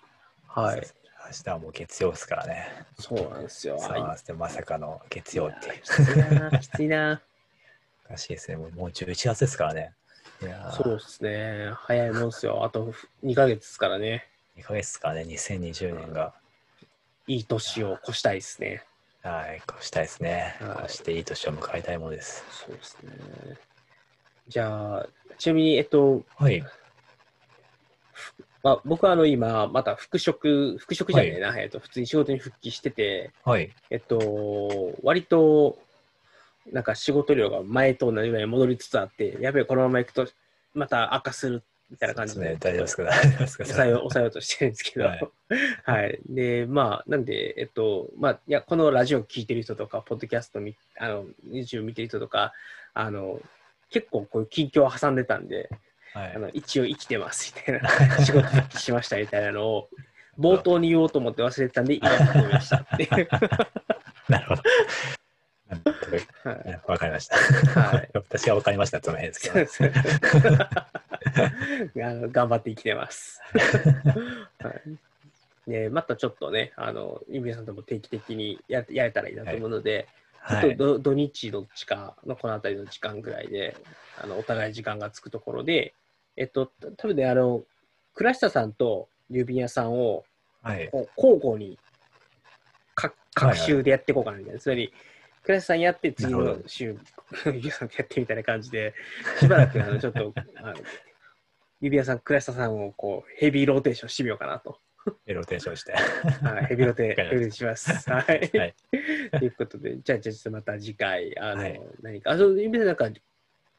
[SPEAKER 1] はい。
[SPEAKER 2] 明日はもう月曜ですからね。
[SPEAKER 1] そうなんですよ。
[SPEAKER 2] さあ、でまさかの月曜っていう。
[SPEAKER 1] きついな、きついな。
[SPEAKER 2] おかしいですね。もうもう11月ですからね。
[SPEAKER 1] そうですね。早いもんですよ。あと2ヶ月ですからね。
[SPEAKER 2] 2ヶ月ですからね、2020年が。
[SPEAKER 1] いい年を越したいですね。
[SPEAKER 2] はい、こうしたいですね。
[SPEAKER 1] はい
[SPEAKER 2] こうしていい年を迎えたいものです。
[SPEAKER 1] そうですね。じゃあ、ちなみに、えっと、
[SPEAKER 2] はい。
[SPEAKER 1] まあ、僕はあの今、また復職、復職じゃねえな、えっと、普通に仕事に復帰してて、
[SPEAKER 2] はい。
[SPEAKER 1] えっと、割と、なんか仕事量が前と同じぐらいに戻りつつあって、やべえ、このまま行くと、また悪化するみたいな感じ
[SPEAKER 2] ですね。大丈夫ですか
[SPEAKER 1] 抑えよう抑えようとしてるんですけど、
[SPEAKER 2] は
[SPEAKER 1] はいい。で、まあ、なんで、えっと、まあ、いや、このラジオ聞いてる人とか、ポッドキャストみ、あの、YouTube 見てる人とか、あの、結構こういう近況を挟んでたんで、
[SPEAKER 2] はい
[SPEAKER 1] あの一応生きてますみたいな、仕事復帰しましたみたいなのを、冒頭に言おうと思って忘れてたんで、今やってみましたっていう。
[SPEAKER 2] なるほど。なんとな
[SPEAKER 1] はい
[SPEAKER 2] かりました。
[SPEAKER 1] はい
[SPEAKER 2] 私はわかりましたってのも変ですけど。
[SPEAKER 1] あの頑張って生きてます。はい、でまたちょっとね、あの、ゆみさんとも定期的にややれたらいいなと思うので、
[SPEAKER 2] はい。
[SPEAKER 1] ちょっとど土日どっちかのこの辺りの時間ぐらいで、あのお互い時間がつくところで、えっと、多分ね、あの、倉下さんと郵便屋さんを
[SPEAKER 2] はい。
[SPEAKER 1] 交互にか
[SPEAKER 2] はいはい
[SPEAKER 1] 各週でやっていこうかなみたいな。つまり、倉下さんやって、次の週、指輪さんやってみたいな感じで、しばらくあのちょっと、あの指輪さん、倉下さんをこうヘビーローテーションしてみようかなと。
[SPEAKER 2] でローテーションして。
[SPEAKER 1] はい、ヘビーローテーションします。はい。
[SPEAKER 2] はい
[SPEAKER 1] ということで、じゃあ、じゃあちょっとまた次回、あの、
[SPEAKER 2] はい
[SPEAKER 1] 何か、あ、そう、指輪さんなんか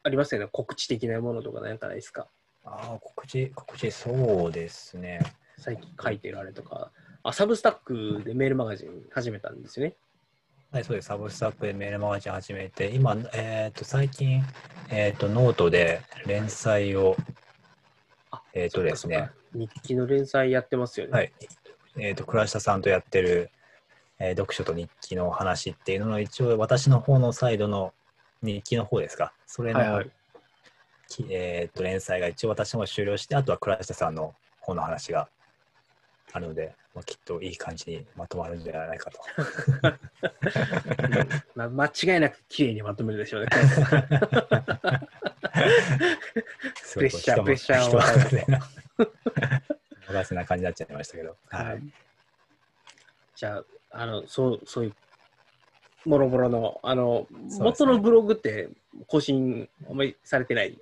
[SPEAKER 1] ありますよね、告知的なものとかなんかないですか？
[SPEAKER 2] ああ、告知、告知、そうですね。
[SPEAKER 1] 最近書いてるあれとか。あ、サブスタックでメールマガジン始めたんですよね。
[SPEAKER 2] はい、そうです。サブスタックでメールマガジン始めて、今、えっ、と、最近、えっ、と、ノートで連載を、
[SPEAKER 1] あ
[SPEAKER 2] えっ、とですね
[SPEAKER 1] 日記の連載やってますよね。
[SPEAKER 2] はい。えっ、と、倉下さんとやってる、えー読書と日記の話っていうのの、一応、私の方のサイドの日記の方ですか。それの、
[SPEAKER 1] はいはい
[SPEAKER 2] きえっ、と、連載が一応私の方終了して、あとは倉下さんの方の話があるので、まあ、きっといい感じにまとまるんじゃないかと。
[SPEAKER 1] う んまあ、間違いなく綺麗にまとめるでしょうね。
[SPEAKER 2] す
[SPEAKER 1] プレッシャープレッシャーを
[SPEAKER 2] 人任せな感じになっちゃいましたけど。は
[SPEAKER 1] はいい。じゃあ、あの、そう、そういう、もろもろの、あの、
[SPEAKER 2] すね
[SPEAKER 1] 元のブログって更新あんまりされてないね。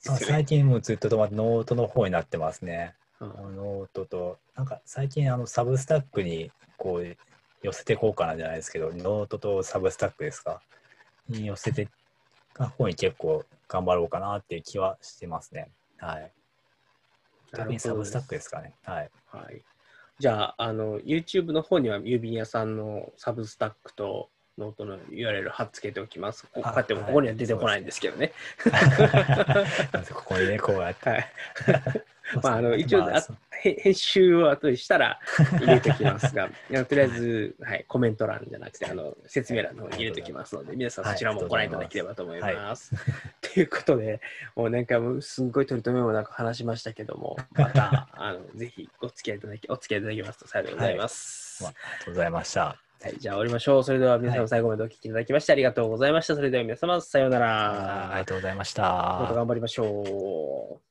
[SPEAKER 2] 最近もうずっと止まってノートの方になってますね。
[SPEAKER 1] うん
[SPEAKER 2] ノートと、なんか最近あのサブスタックにこう寄せていこうかなじゃないですけど、ノートとサブスタックですか？に寄せて、の方に結構頑張ろうかなっていう気はしてますね。はい。特に Substackですかね。はい。
[SPEAKER 1] はい。じゃあ、あの、YouTube の方には郵便屋さんのサブスタックとノートの URL 貼っつけておきます。こうやってもここには出てこないんですけどね。
[SPEAKER 2] ここにね、こうやって。
[SPEAKER 1] はい。まあ、あの、一応、あ
[SPEAKER 2] まあ
[SPEAKER 1] 編集を後にしたら入れておきますが、とりあえず、はい、コメント欄じゃなくて、あの、説明欄の方に入れておきますので、皆さんそちらもご覧いただければと思います。とということで、もうなんかすんごい取り留めもなく話しましたけども、またあのぜひお付き合いいただき、お付き合いいただきますと幸いでございます。
[SPEAKER 2] まあ、ありがとうございました。
[SPEAKER 1] はい、じゃあ終わりましょう。それでは皆様最後までお聞きいただきましてありがとうございました。それでは皆様、さような
[SPEAKER 2] あり
[SPEAKER 1] ら
[SPEAKER 2] が。とうございまし
[SPEAKER 1] また
[SPEAKER 2] た。
[SPEAKER 1] 頑張りましょう。